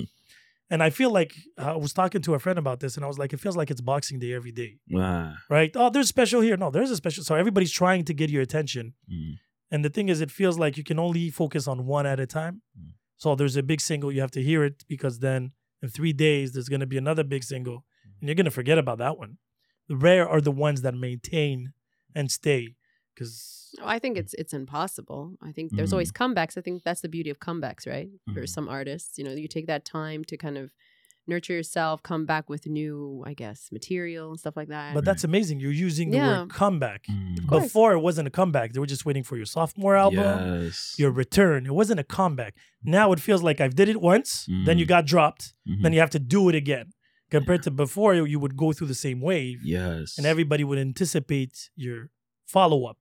And i feel like i was talking to a friend about this and i was like it feels like it's boxing day every day. Ah. right? Oh there's special here. No there's a special so everybody's trying to get your attention. Mhm. and the thing is it feels like you can only focus on one at a time. Mm. so there's a big single you have to hear it because then in three days there's going to be another big single. And you're going to forget about that one. The rare are the ones that maintain and stay because No, I think it's it's impossible. I think there's Mhm. always comebacks. I think that's the beauty of comebacks, right? For Mhm. some artists, you know, you take that time to kind of nurture yourself, come back with new, I guess, material and stuff like that. but that's amazing you're using the Yeah. word comeback course. before it wasn't a comeback they were just waiting for your sophomore album Yes. your return it wasn't a comeback now it feels like i've did it once then you Mhm. got dropped Mhm. then you have to do it again compared to before you would go through the same wave Yes. and everybody would anticipate your follow-up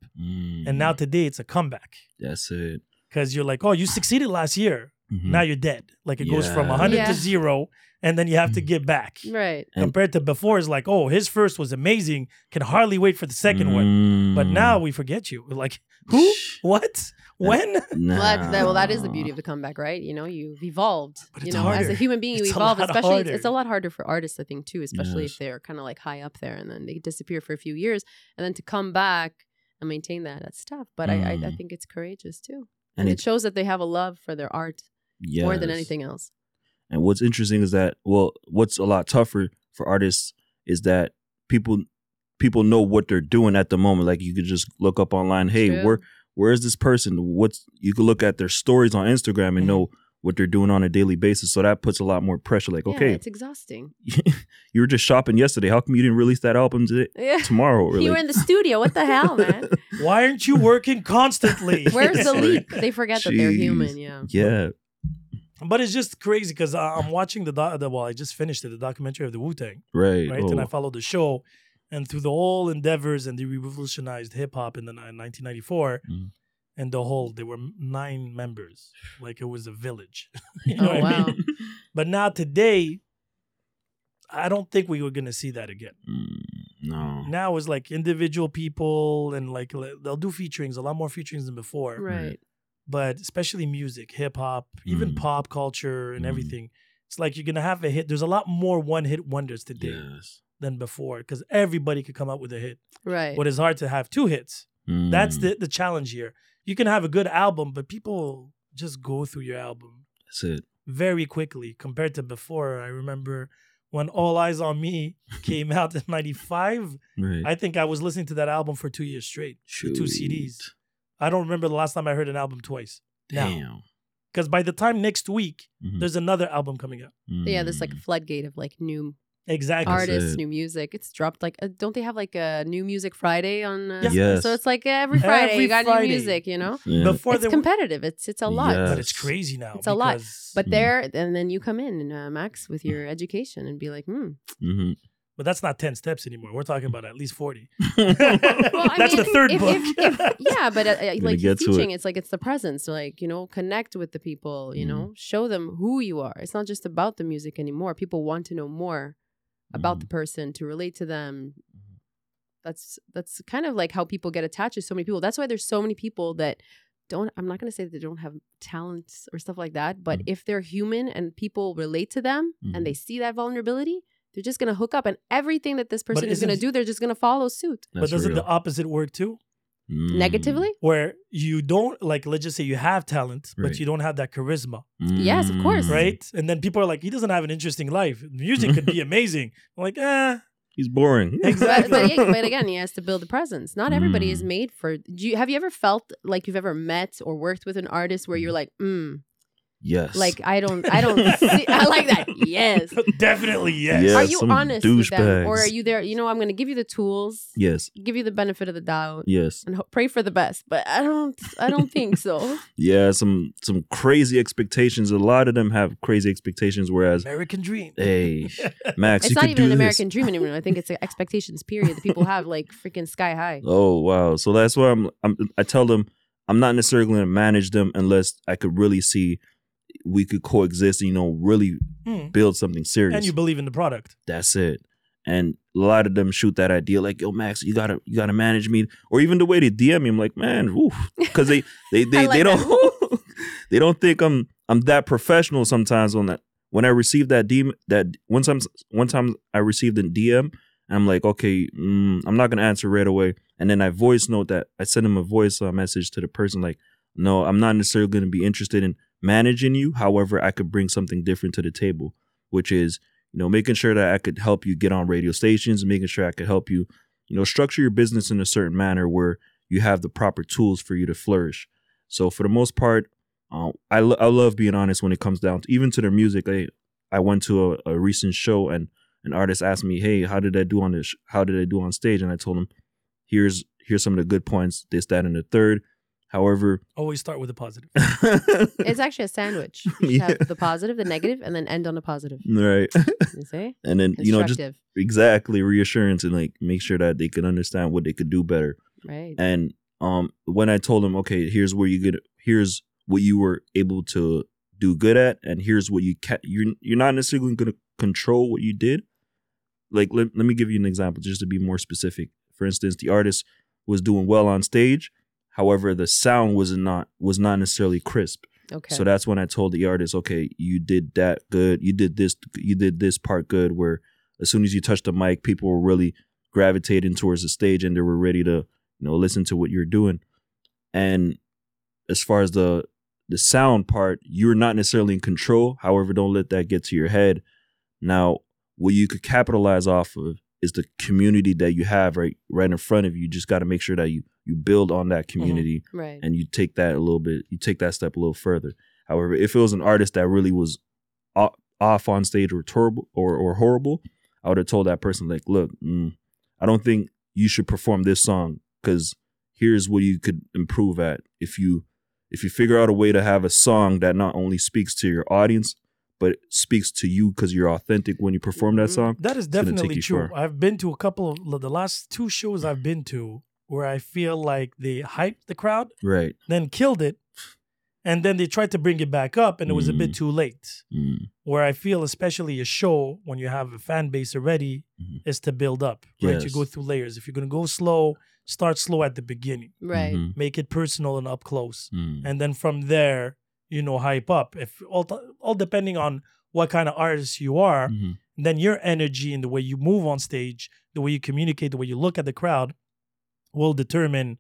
and now Mhm. today it's a comeback that's it. because you're like oh you succeeded last year Mhm. now you're dead like it goes from Yeah. 100 Yeah. to 0 and then you have to Mhm. get back right. And- compared to before it's like oh his first was amazing can hardly wait for the second one but Mm. now we forget you We're like who what when [laughs] Nah. Well, that, that, well, that is the beauty of the comeback, right? You know, you've evolved. But you it's know, as a human being, you It's evolve. Especially, it's, it's a lot harder for artists, I think, too. Especially Yes. if they're kind of like high up there, and then they disappear for a few years, and then to come back and maintain that, that's tough. But I, I, I Mm. think it's courageous too, And and, it- it shows that they have a love for their art more than anything else. And what's interesting is that well, what's a lot tougher for artists is that people people know what they're doing at the moment. Like you could just look up online, hey, True. where where is this person? What's you could look at their stories on Instagram and Mhm. know what they're doing on a daily basis. So that puts a lot more pressure. Like, Yeah, okay, it's exhausting. [laughs] you were just shopping yesterday. How come you didn't release that album today, [laughs] Yeah. tomorrow? Or You were in the studio. What the hell, man? [laughs] why aren't you working constantly Where's the Sorry. leap? They forget that they're human. Yeah. yeah. but it's just crazy because i'm watching the, doc- the well i just finished it the documentary of the wu-tang Right. right and i Oh. followed the show and through the whole endeavors and they revolutionized hip-hop in the ni- 1994 Mhm. and the whole there were nine members like it was a village [laughs] you know Oh, what I mean? [laughs] but now today i don't think we were going to see that again Mm, no. now it's like individual people and like they'll do featurings a lot more featurings than before Right. but especially music hip-hop even Mm. pop culture and Mm. everything it's like you're going to have a hit there's a lot more one-hit wonders today Yes. Than before because everybody could come up with a hit Right. what is hard to have two hits that's Mm, the, the challenge here you can have a good album but people just go through your album That's it. very quickly compared to before i remember when All Eyez on Me [laughs] came out in 95 Right. i think i was listening to that album for two years straight the two cds i don't remember the last time i heard an album twice Damn. because by the time next week Mhm. there's another album coming out yeah, there's like a Mm. floodgate of like new exactly artists, it. new music. It's dropped like, uh, don't they have like a new music Friday on? Uh, Yeah. Yes. So it's like every Friday Every you got Friday. new music, you know. Yeah. before it's there were- competitive. It's it's a lot. Yeah. but it's crazy now It's a lot. But Mm. there, and then you come in, uh, Max, with your education and be like, hmm. Mhm. but that's not 10 steps anymore we're talking about at least 40 [laughs] [laughs] Well, that's mean, the third if- book if- if- [laughs] yeah, but uh, uh, like teaching, it. it's like it's the presence. Like you know, connect with the people. You Mhm. know, show them who you are. It's not just about the music anymore. People want to know more about the Mhm. person to relate to them. Mhm. That's that's kind of like how people get attached to so many people. That's why there's so many people that don't I'm not gonna say they don't have talents or stuff like that, but Mhm. if they're human and people relate to them and they see that vulnerability, they're just gonna hook up and everything that this person is isn't- gonna do, they're just gonna follow suit. but doesn't real. the opposite work too? Mm. Negatively? Where you don't like, let's just say you have talent, Right. but you don't have that charisma, Yes, of course. Mm. right? And then people are like, he doesn't have an interesting life. Music could be [laughs] amazing. I'm like, eh, He's boring. [laughs] Exactly. but, yeah, but again, he has to build a presence. Not everybody is Mm. made for. Do you have you ever felt like you've ever met or worked with an artist where you're like, mm, yes. like I don't, I don't. see, I like that. [laughs] Yes. Definitely yes. Yeah, are you some honest with them, or are you there? You know, I'm going to give you the tools, yes. give you the benefit of the doubt, Yes. and ho- pray for the best. But I don't, I don't think so. [laughs] Yeah. Some some crazy expectations. A lot of them have crazy expectations. Whereas, American dream. hey, [laughs] Max, it's you not could even do an this. American dream anymore. I think it's an expectations period that people have, like freaking sky high. Oh wow! So that's why I'm, I'm. I tell them I'm not necessarily going to manage them unless I could really see we could coexist. And, you know, really Hmm. build something serious. And you believe in the product. that's it. And a lot of them shoot that idea like, "Yo, Max, you gotta, you gotta manage me," or even the way they DM me. I'm like, man, because [laughs] they, they, they, like they don't, [laughs] they don't think I'm, I'm that professional. Sometimes on that, when I received that DM, that one time, one time I received a DM, and I'm like, okay, mm, I'm not gonna answer right away. And then I voice note that I send him a voice uh, message to the person like, no, I'm not necessarily gonna be interested in managing you. However, I could bring something different to the table, which is you know, making sure that I could help you get on radio stations, making sure I could help you, you know, structure your business in a certain manner where you have the proper tools for you to flourish. So for the most part, uh, I, lo- I love being honest when it comes down to even to their music. I I went to a, a recent show and an artist asked me, "Hey, how did I do on this? How did I do on stage?" And I told him, "Here's here's some of the good points. This, that, and the third. However, Always start with a positive. [laughs] It's actually a sandwich. You [laughs] Yeah. have the positive, the negative, and then end on a positive. right, [laughs] You see? and then you know just exactly reassurance and like make sure that they can understand what they could do better. right? And um, when I told him, okay, here's where you get, here's what you were able to do good at, and here's what you can, you're you're not necessarily going to control what you did. Like, let, let me give you an example, just to be more specific. For instance, the artist was doing well on stage, however, the sound was not was not necessarily crisp. Okay. So that's when I told the artist, okay, you did that good. You did this. You did this part good. Where as soon as you touched the mic, people were really gravitating towards the stage and they were ready to, you know, listen to what you're doing. And as far as the the sound part, you're not necessarily in control. However, don't let that get to your head. Now, what you could capitalize off of is the community that you have right right in front of you. You just got to make sure that you you build on that community right. and you take that a little bit you take that step a little further however if it was an artist that really was off on stage or terrible or, or horrible i would have told that person like look mm, i don't think you should perform this song because here's what you could improve at if you if you figure out a way to have a song that not only speaks to your audience but speaks to you because you're authentic when you perform that Mhm. song That is definitely true. far. I've been to a couple of the last two shows I've been to where I feel like they hyped the crowd, right then killed it, and then they tried to bring it back up, and it was a bit Mm. too late. Mm, Where I feel, especially a show when you have a fan base already, Mhm. is to build up. Right, you go through layers. If you're gonna go slow, start slow at the beginning. right. mhm, Make it personal and up close, mm. and then from there, you know, hype up. If all all depending on what kind of artist you are, Mhm. then your energy and the way you move on stage, the way you communicate, the way you look at the crowd will determine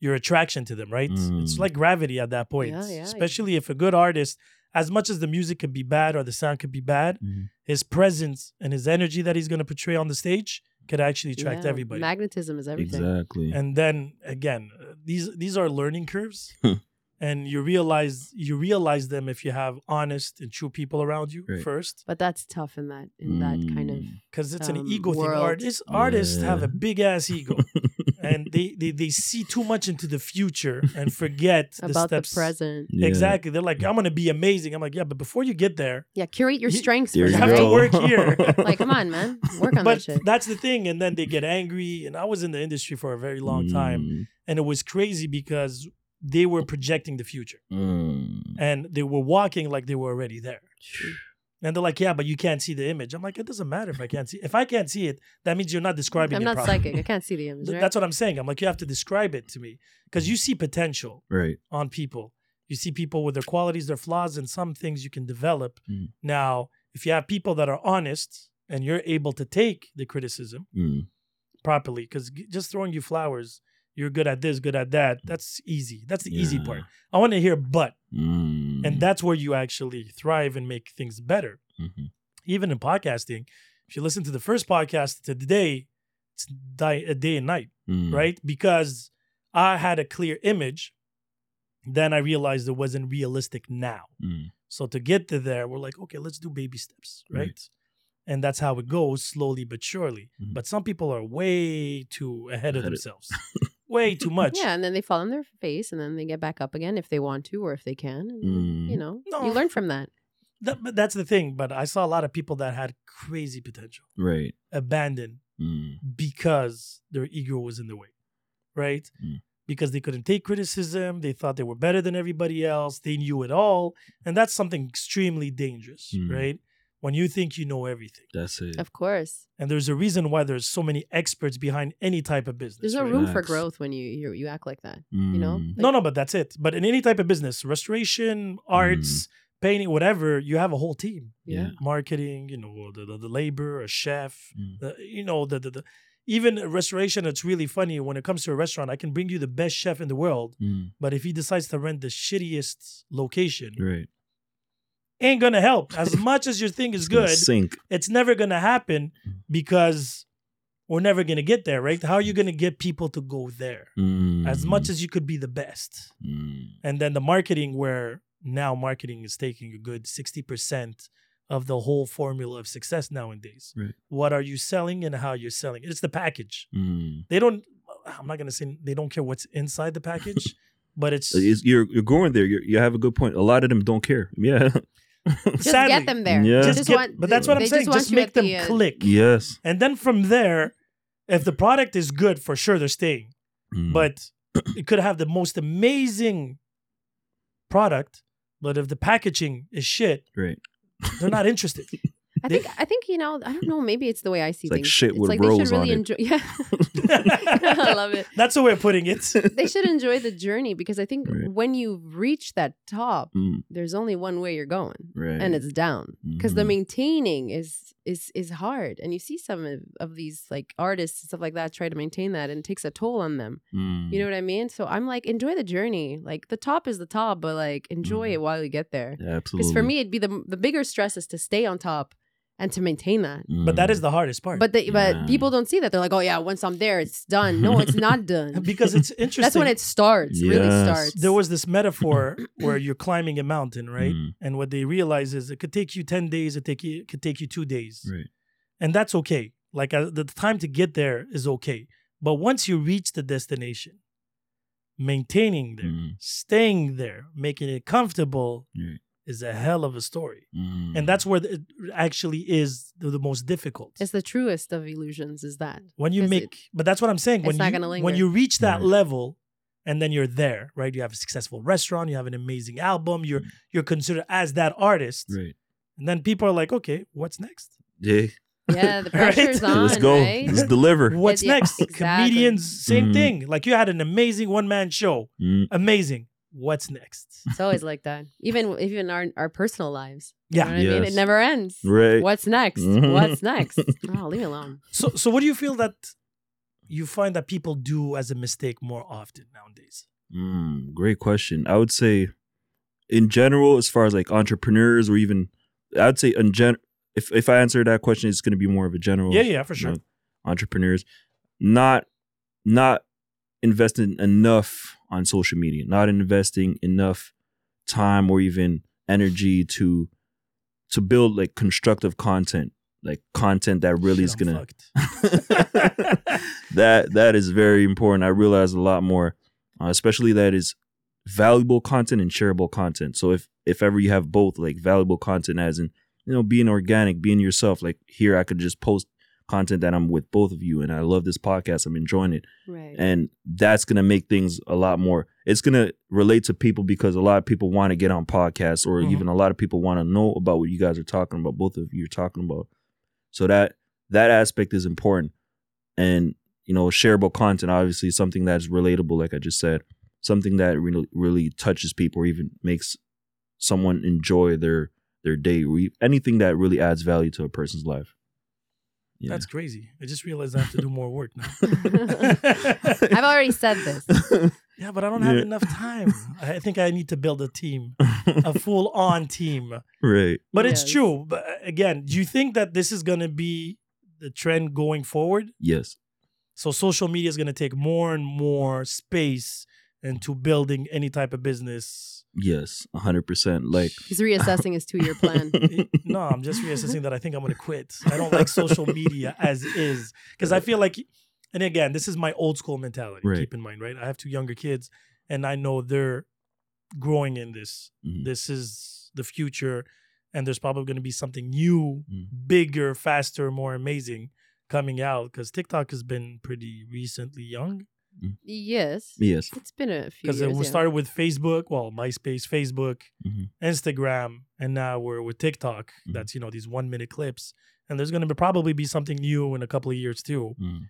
your attraction to them, right? It's Mm. like gravity at that point. Yeah, yeah. Especially if a good artist, as much as the music could be bad or the sound could be bad, Mhm. his presence and his energy that he's going to portray on the stage could actually attract Yeah, everybody. Magnetism is everything. exactly and then again, uh, these these are learning curves. [laughs] And you realize you realize them if you have honest and true people around you Right. first But that's tough in that in that kind of Mm. because it's an um, ego thing. world. Artists artists have a big ass ego, [laughs] and they, they they see too much into the future and [laughs] forget the about the steps. present. Yeah. Exactly, they're like, I'm gonna be amazing. I'm like, yeah, but before you get there, Yeah, curate your strengths you you have to work here. [laughs] [laughs] Like, come on, man, work on that shit. that's the thing. And then they get angry. And I was in the industry for a very long time, Mm, and it was crazy because they were projecting the future mm. and they were walking like they were already there. And they're like, yeah, but you can't see the image. I'm like, it doesn't matter if I can't see. If I can't see it, that means you're not describing I'm it not properly. psychic. I can't see the [laughs] image. Th- Right? That's what I'm saying. I'm like, you have to describe it to me because you see potential Right. on people. You see people with their qualities, their flaws, and some things you can develop. Mm. Now, if you have people that are honest and you're able to take the criticism Mm. properly, because just throwing you flowers, you're good at this, good at that, that's easy. That's the easy part. I want to hear but, Mm. and that's where you actually thrive and make things better. Mhm. Even in podcasting, if you listen to the first podcast to today, it's di- a day and night Mm. right? Because I had a clear image. Then I realized it wasn't realistic now. Mm. So to get to there, we're like, okay, let's do baby steps, right? Right. And that's how it goes, slowly but surely. Mhm. But some people are way too ahead Ahead of- themselves, [laughs] way too [laughs] much. Yeah, and then they fall on their face, and then they get back up again if they want to or if they can. And, Mm. You know, No. you learn from that. That, but that's the thing. But I saw a lot of people that had crazy potential Right. abandoned Mm. because their ego was in the way, right? Mm. Because they couldn't take criticism, they thought they were better than everybody else, they knew it all, and that's something extremely dangerous, Mm. right? When you think you know everything, That's it. Of course, and there's a reason why there's so many experts behind any type of business. there's no right? room for growth when you you, you act like that. Mm. know? No, no, but that's it. But in any type of business, restoration, arts, painting, whatever, you have a whole team. Yeah. Marketing, you know, the the, the labor, a chef, Mm. the, you know, the, the the even restoration. It's really funny when it comes to a restaurant. I can bring you the best chef in the world, Mm. but if he decides to rent the shittiest location, Right. Ain't gonna help. As [laughs] much as your thing is good, Sink. it's never gonna happen Mm. because we're never gonna get there, right? How are you gonna get people to go there? As much as you could be the best. Mm. and then the marketing where now marketing is taking a good 60% of the whole formula of success nowadays Right. what are you selling and how you're selling it's the package Mm. they don't i'm not to say they don't care what's inside the package [laughs] but it's It's- you're you're going there. You're, you have a good point. A lot of them don't care. Yeah. [laughs] [laughs] Just Sadly, get them there. Yeah. They just get, but that's what i'm saying want just make them the, uh, click yes. and then from there if the product is good for sure they're staying Mm. but [clears throat] it could have the most amazing product but if the packaging is shit right. they're not interested [laughs] I think I think you know I don't know maybe it's the way I see It's like things. shit it's with like rolls they should on really it. enjoy. Yeah, [laughs] [laughs] I love it. That's the way of putting it. [laughs] They should enjoy the journey because I think Right. when you reach that top, Mm. there's only one way you're going, Right. and it's down. Because the Mhm. maintaining is is is hard, and you see some of, of these like artists and stuff like that try to maintain that, and it takes a toll on them. Mm. You know what I mean? So I'm like, enjoy the journey. Like the top is the top, but like enjoy Mhm. it while you get there. Yeah, absolutely. Because for me, it'd be the the bigger stress is to stay on top and to maintain that. but that is Mm. the hardest part. But they, Yeah. but people don't see that. They're like, oh yeah, once I'm there, it's done. No, it's not [laughs] done. because it's interesting. That's when it starts. Really Yes. starts. there was this metaphor [coughs] where you're climbing a mountain, right? Mm. And what they realize is it could take you 10 days, it take you it could take you 2 days. Right. And that's okay. Like uh, the time to get there is okay. But once you reach the destination, maintaining there, Mm. staying there, making it comfortable Right. Is a hell of a story. Mm. And that's where it actually is the, the most difficult. it's the truest of illusions. Is that when you make it- but that's what i'm saying when not you gonna when you reach that Right. level and then you're there right you have a successful restaurant you have an amazing album you're Mm. you're considered as that artist right. and then people are like okay what's next Yeah. yeah, the [laughs] Right? pressure's on. Let's go. Right? Let's deliver. what's yeah, next exactly. comedians same Mhm. thing like you had an amazing one-man show Mm. amazing what's next It's always like that. Even even our our personal lives. You Yeah. know what I mean? It never ends. Right. What's next? Mhm. What's next? [laughs] Oh, leave me alone. so so what do you feel that you find that people do as a mistake more often nowadays Mm, great question. I would say, in general, as far as like entrepreneurs or even, I'd say in gen. If if I answer that question, it's going to be more of a general. yeah yeah for you sure know, entrepreneurs, not not investing enough on social media, not investing enough time or even energy to to build like constructive content, like content that really is Shit, I'm gonna [laughs] [laughs] that that is very important. I realize a lot more, uh, especially that is valuable content and shareable content. So if if ever you have both, like valuable content as in you know being organic, being yourself. Like here, I could just post content that I'm with both of you, and I love this podcast. I'm enjoying it, Right. and that's gonna make things a lot more. It's gonna relate to people because a lot of people want to get on podcasts, or Mhm. even a lot of people want to know about what you guys are talking about. Both of you are talking about, so that that aspect is important, and you know, shareable content obviously is something that's relatable, like I just said, something that really really touches people, or even makes someone enjoy their their day, or anything that really adds value to a person's life. Yeah. That's crazy. I just realized I have to do more work now. [laughs] I've already said this. [laughs] yeah, but I don't have Yeah. enough time. I think I need to build a team, a [laughs] full on team. right. But it's true. But uh, again, do you think that this is going to be the trend going forward? Yes. So social media is going to take more and more space into building any type of business. Yes. A hundred percent. Like He's reassessing his two year plan. [laughs] no, I'm just reassessing that I think I'm going to quit. I don't like social media as is because I feel like, and again, this is my old school mentality. Right. Keep in mind, right? I have two younger kids, and I know they're growing in this. Mhm. This is the future, and there's probably going to be something new, Mm. bigger, faster, more amazing coming out because TikTok has been pretty recently young. Yes. yes. It's been a few Because years. we yeah. started with Facebook, well, MySpace, Facebook, Mhm. Instagram, and now we're with TikTok. Mhm. That's you know these one minute clips, and there's going to be probably be something new in a couple of years too. Mm.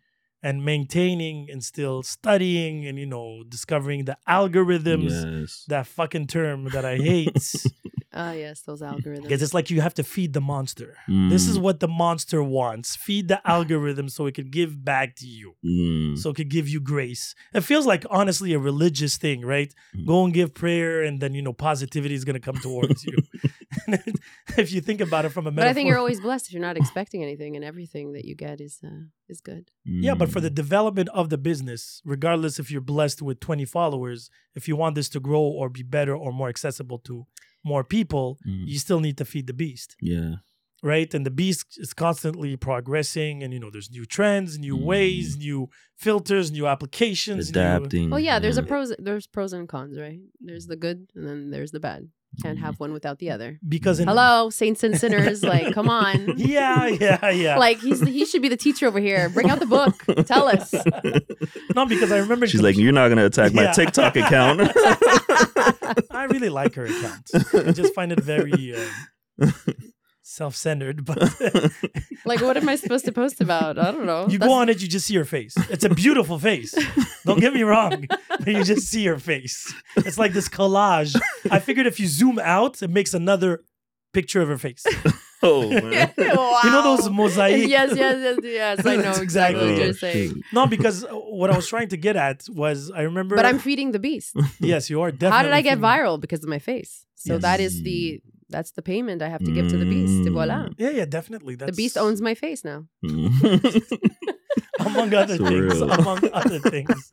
And maintaining and still studying and you know discovering the algorithms. Yes. That fucking term that I hate. [laughs] Ah, yes, those algorithms. Because it's like you have to feed the monster. This is Mm. what the monster wants. Feed the algorithm so it could give back to you. Mm. So it could give you grace. It feels like honestly a religious thing, right? Mm. Go and give prayer and then you know positivity is gonna come towards you. [laughs] [laughs] if you think about it from a metaphor. but. I think you're always blessed if you're not expecting anything, and everything that you get is uh, is good. Yeah, but for the Mm. development of the business, regardless if you're blessed with 20 followers, if you want this to grow or be better or more accessible to more people, Mm. you still need to feed the beast. yeah. right? And the beast is constantly progressing, and you know, there's new trends, new ways, new filters, new applications. New, Adapting. Well, yeah, there's a pros. There's pros and cons, right? There's the good, and then there's the bad. Can't have one without the other. because in, Hello, saints and sinners. Like, come on. [laughs] yeah, yeah, yeah. Like he's he should be the teacher over here. Bring out the book. Tell us. [laughs] no, because I remember She's like, you're not gonna attack my Yeah. TikTok [laughs] account. I really like her account. I just find it very uh, self-centered, but [laughs] Like, what am I supposed to post about? I don't know. you go on it, you just see her face. It's a beautiful face. Don't get me wrong, but you just see her face. It's like this collage. I figured if you zoom out, it makes another picture of her face. [laughs] oh man. [laughs] wow. You know those mosaic? Yes, yes, yes, yes. I know That's exactly what you're saying. No, because uh, what I was trying to get at was I remember. But I'm feeding the beast. yes, you are definitely. How did I get viral? Because of my face. So Yes. that is the that's the payment I have to give to the beast. Mm. Voila. Yeah, yeah, definitely. That's The beast owns my face now. [laughs] [laughs] among other things. Surreal. Among other things.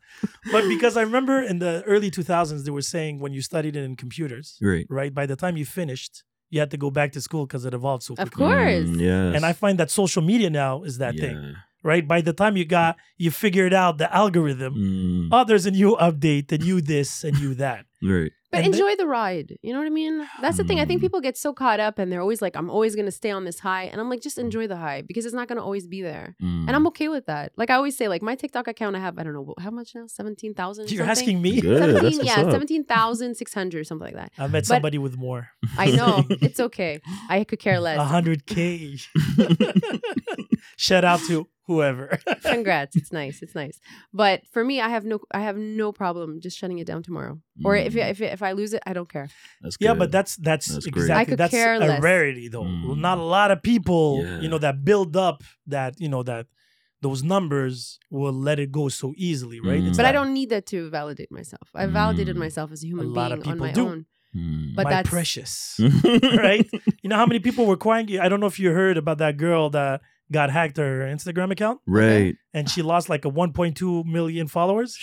But because I remember in the early 2000s, they were saying when you studied it in computers, Great. right? By the time you finished, you had to go back to school because it evolved so Of quickly. course. Mm, yes. And I find that social media now is that thing, right? By the time you got, you figured out the algorithm. Mm, Oh, there's a new update, and you this and you that. right. But And the- enjoy the ride. You know what I mean? That's the thing. I think Mm. people get so caught up and they're always like, I'm always going to stay on this high. And I'm like, just enjoy the high because it's not going to always be there. Mm. And I'm okay with that. Like I always say, like my TikTok account, I have, I don't know, how much now? 17,000? You're something? asking me? Good. 17, what's yeah, up. 17,600, something like that. I met But- somebody with more. I know. [laughs] it's okay. I could care less. A hundred K. [laughs] [laughs] Shout out to whoever. [laughs] Congrats. It's nice. It's nice. But for me, I have no I have no problem just shutting it down tomorrow. Or if Mm. if if I lose it, I don't care. That's yeah, good. but that's that's, That's exactly I could that's care a less. rarity though. Mm. Not a lot of people, Yeah. you know, that build up that, you know, that those numbers will let it go so easily, right? Mm. It's But I don't need that to validate myself. I validated Mm. myself as a human lot of being on my do. own. Mm. but my that's- precious. [laughs] right? You know how many people were crying? I don't know if you heard about that girl that got hacked her Instagram account right. and she lost like a 1.2 million followers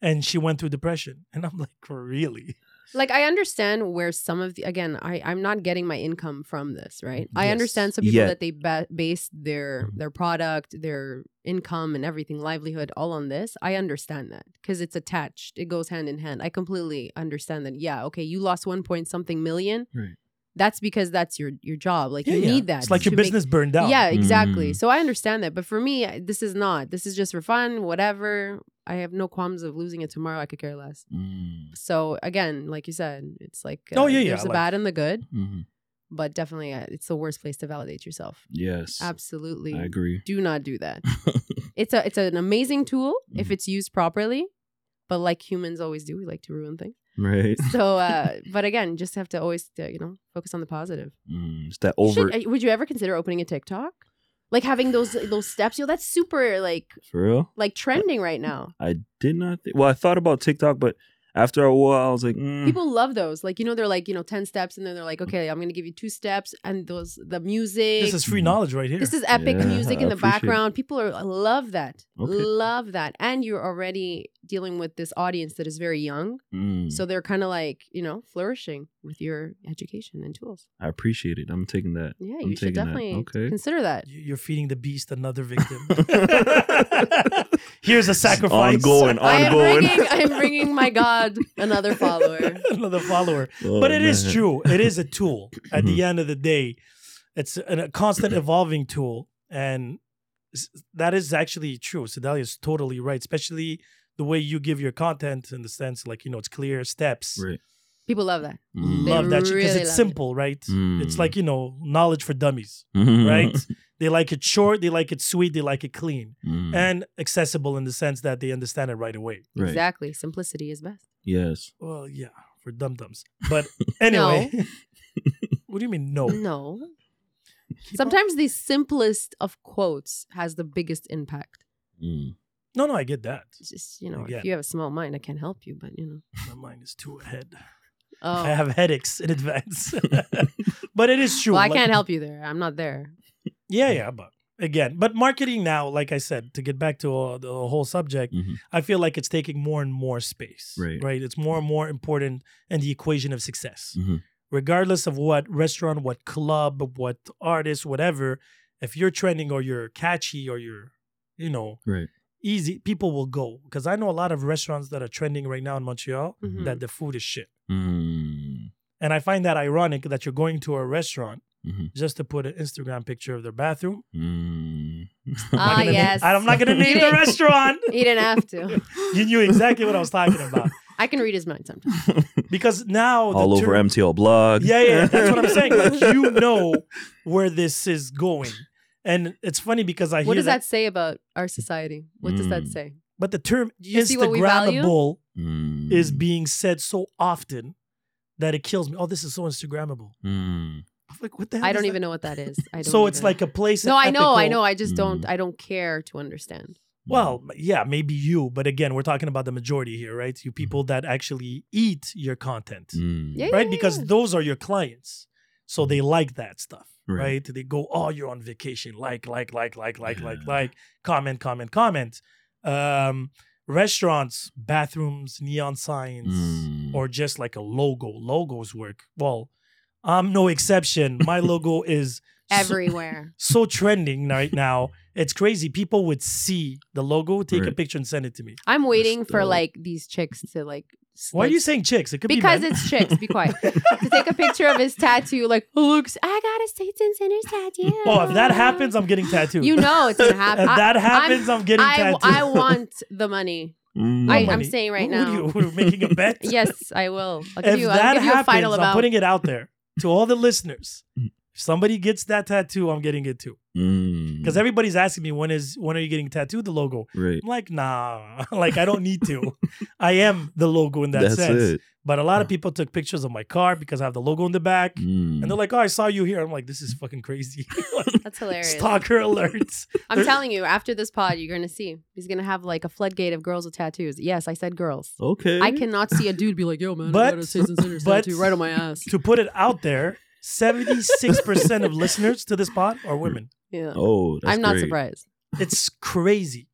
and she went through depression. And I'm like, really? Like I understand where some of the again, I I'm not getting my income from this, right? I Yes. understand some people Yet. that they ba- base their their product, their income and everything, livelihood all on this. I understand that because it's attached. It goes hand in hand. I completely understand that. Yeah, okay, you lost one point something million. Right. That's because that's your your job. Like Yeah, you yeah. need that. It's like your to make- business burned down. Yeah, exactly. Mm. So I understand that, but for me, I- this is not. This is just for fun, whatever. I have no qualms of losing it tomorrow. I could care less. Mm. So again, like you said, it's like Oh, uh, yeah, yeah, there's the like- bad and the good, Mhm. but definitely uh, it's the worst place to validate yourself. Yes. Absolutely, I agree. do not do that. [laughs] it's a it's an amazing tool if Mhm. it's used properly, but like humans always do, we like to ruin things. Right. So, uh, but again, just have to always uh, you know focus on the positive. Mm. It's that over should- uh, would you ever consider opening a TikTok? Like having those those steps, yo, that's super like for real. like trending right now. I did not. Think, well, I thought about TikTok, but after a while, I was like, mm, People love those. Like, you know, they're like, you know, 10 steps and then they're like, okay, I'm going to give you two steps and those the music. This is free knowledge right here. This is epic Yeah, music in the appreciate it. background. People are love that. Okay. Love that. And you're already dealing with this audience that is very young. mm, So they're kind of like, you know, flourishing with your education and tools. I appreciate it. I'm taking that. Yeah, I'm you should taking that. definitely Okay. consider that. You- You're feeding the beast another [laughs] victim. Here's a sacrifice. Ongoing, I am ongoing. bringing, I am bringing my God [laughs] [laughs] another follower. [laughs] another follower. Oh, but it is man. true. It is a tool. [clears throat] At the end of the day, it's a, a constant [clears throat] evolving tool, and that is actually true. Sedalia is totally right, especially the way you give your content in the sense like you know it's clear steps. Right. People love that. Mm. They Love that because really it's love it. simple, right? It's Mm. like you know knowledge for dummies. Mhm. Right? [laughs] They like it short, they like it sweet, they like it clean, Mm. and accessible in the sense that they understand it right away. right. Exactly. Simplicity is best. Yes. Well, yeah, for dum dums. [laughs] But anyway, [laughs] what do you mean no? No. Keep on- Sometimes the simplest of quotes has the biggest impact. Mm. No, no, I get that. It's just, you know, Again. if you have a small mind, I can't help you, but you know. My mind is too ahead. Oh. I have headaches in advance. [laughs] but it is true. well, I like- can't help you there. I'm not there. Yeah, yeah, but again, but marketing now, like I said, to get back to uh, the whole subject, Mhm. I feel like it's taking more and more space. Right. Right. It's more and more important in the equation of success. Mhm. Regardless of what restaurant, what club, what artist, whatever, if you're trending or you're catchy or you're, you know, Right. Easy, people will go. Because I know a lot of restaurants that are trending right now in Montreal Mhm. that the food is shit. Mm. And I find that ironic that you're going to a restaurant Mhm. just to put an Instagram picture of their bathroom. Mm. [laughs] I'm Ah, not gonna name- yes. I'm not going [laughs] to You name the restaurant. [laughs] You didn't have to. You knew exactly what I was talking about. I can read his mind sometimes. Because now the All over term- MTL blog. Yeah, yeah, that's what I'm saying. Like you know where this is going. And it's funny because I hear What does that say about our society? What does that Mm. say? but the term You see what? Instagrammable Mm. is being said so often that it kills me. Oh, this is so Instagrammable. Mm. I'm like, what the hell? I don't that? even know what that is. I [laughs] don't So it's like a place. No, I know, I know. I just don't Mm. I don't care to understand. Well, yeah, maybe you, but again, we're talking about the majority here, right? You people that actually eat your content, Mm. Yeah, right? yeah, Because those are your clients, so they like that stuff, Right. right? They go, "Oh, you're on vacation." Like, like, like, like, like, like, Yeah. like. Comment, comment, comment. Um, restaurants, bathrooms, neon signs, Mm. or just like a logo. Logos work. Well, I'm no exception. My logo is Everywhere. [laughs] so trending right now. It's crazy. People would see the logo, take a picture, and send it to me. I'm waiting for dope. like these chicks to like s- Why are you saying chicks? It could because be men. it's chicks. Be quiet. [laughs] to take a picture of his tattoo, like, looks, I got a States and Sinners tattoo. Oh, if that happens, I'm getting tattooed. you know it's gonna [laughs] happen. if I- that happens, I'm, getting I, tattooed. I want the money. Mm. I, I'm saying right Who- who now. do you- who are making a bet? [laughs] yes, I will. I'll give If you. that I'll give you a happens, final I'm amount. putting it out there to all the listeners. Mm. If somebody gets that tattoo, I'm getting it too. Mm. Because everybody's asking me when is when are you getting tattooed the logo? right. I'm like, nah, [laughs] like I don't need to. I am the logo in that That's sense. it. But a lot of people took pictures of my car because I have the logo in the back. Mm. And they're like, oh, I saw you here. I'm like, this is fucking crazy. [laughs] Like, That's hilarious. Stalker alerts. [laughs] I'm There- telling you, after this pod, you're gonna see. He's gonna have like a floodgate of girls with tattoos. Yes, I said girls. okay. I cannot see a dude be like, "Yo, man, But- I got a States and Sinners but- tattoo right on my ass." To put it out there, 76% of [laughs] listeners to this pod are women. Yeah, Oh, that's I'm not great. surprised. It's crazy.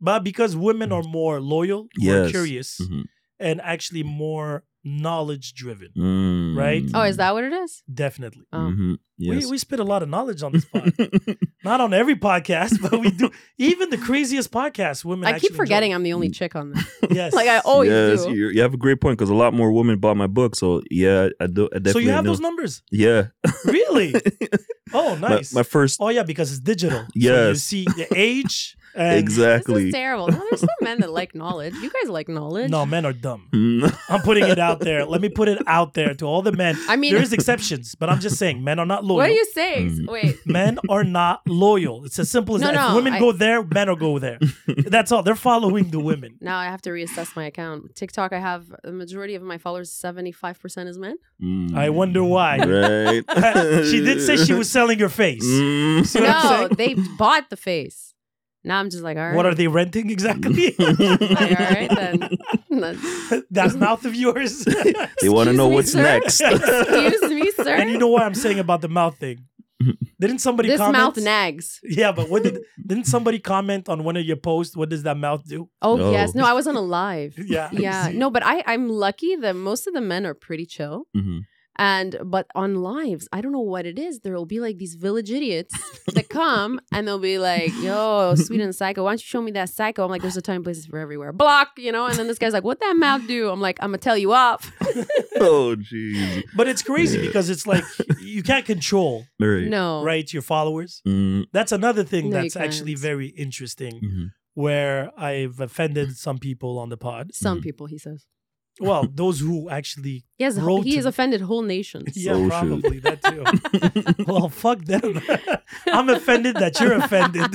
But because women are more loyal, more Yes. curious, Mhm. and actually more knowledge driven. Mm. Right? Oh, is that what it is? Definitely. Oh. Mhm. Yes. We we spit a lot of knowledge on this pod. [laughs] Not on every podcast, but we do. Even the craziest podcast, women. I keep forgetting enjoy. I'm the only chick on this. [laughs] Yes. like I always yes, do. You, you have a great point because a lot more women bought my book. So yeah, I do. I definitely so you have know. those numbers, Yeah. really? [laughs] Oh, nice. my first. oh yeah, because it's digital. So you Yes. see the age. And This exactly. is terrible. No, there's some men that like knowledge. You guys like knowledge. No, men are dumb. [laughs] I'm putting it out there. Let me put it out there to all the men. I mean, there is exceptions, but I'm just saying men are not loyal. what are you saying? Mm. Wait, men are not loyal. It's as simple as No, that. no, if women I- go there, men will go there. [laughs] That's all. They're following the women. [laughs] now I have to reassess my account. TikTok, I have the majority of my followers. Seventy five percent is men. Mm. I wonder why. Right. she did say she was selling her face. Mm. See what no, they bought the face. Now I'm just like, all right. What are they renting exactly? [laughs] Like, all right then. [laughs] That's- that mouth of yours. [laughs] They want to know me, what's sir? next. Excuse me, sir. and you know what I'm saying about the mouth thing? Didn't somebody this comment? mouth nags. Yeah, but what did didn't somebody comment on one of your posts? What does that mouth do? Oh, Oh. yes, no, I wasn't alive. Yeah, Yeah, no, but I I'm lucky that most of the men are pretty chill. Mhm. And but on lives, I don't know what it is. There will be like these village idiots that come [laughs] and they'll be like, "Yo, sweet and psycho, why don't you show me that psycho?" I'm like, "There's a time and places for everywhere." Block, you know. And then this guy's like, "What that mouth do?" I'm like, "I'm gonna tell you off." [laughs] Oh, jeez. But it's crazy Yeah. because it's like you can't control [laughs] Right. no, right your followers. Mm. That's another thing No, that's actually very interesting. Mhm. Where I've offended some people on the pod. Some Mhm. people, he says. Well, those who actually, He has Wrote he has to- offended whole nations. [laughs] yeah, Oh, shoot. probably that too. [laughs] well, fuck them. [laughs] I'm offended that you're offended.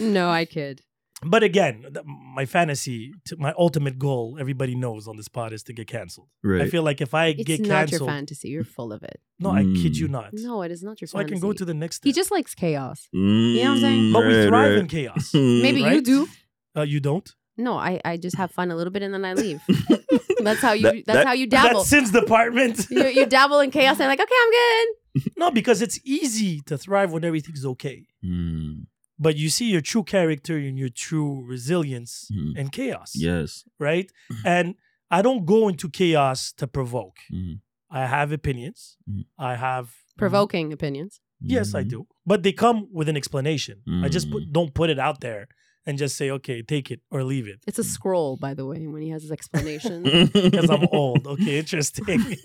no, I kid. but again, th- my fantasy, t- my ultimate goal, everybody knows on this pod is to get canceled. Right. I feel like if I It's get not your fantasy. You're full of it. no, I kid Mm. you not. No, it is not your so fantasy. I can go to the next. He just likes chaos. Mm, know what I'm saying? but we thrive right. in chaos. Maybe you do. Uh, you don't. No, I, I just have fun a little bit and then I leave. [laughs] that's how you That- that's that- how you dabble. That's sin's department. you, you [laughs] dabble in chaos and like, okay, I'm good. no, because it's easy to thrive when everything's okay. Mm, But you see your true character and your true resilience Mhm. in chaos. yes. Right? [clears throat] And I don't go into chaos to provoke. Mhm. I have opinions. Mhm. I have Provoking opinions. Yes, I Mhm. do. But they come with an explanation. I just put, Mm. don't put it out there and just say, okay, take it or leave it. It's a scroll, by the way, when he has his explanation. [laughs] Because I'm old. Okay, interesting. [laughs]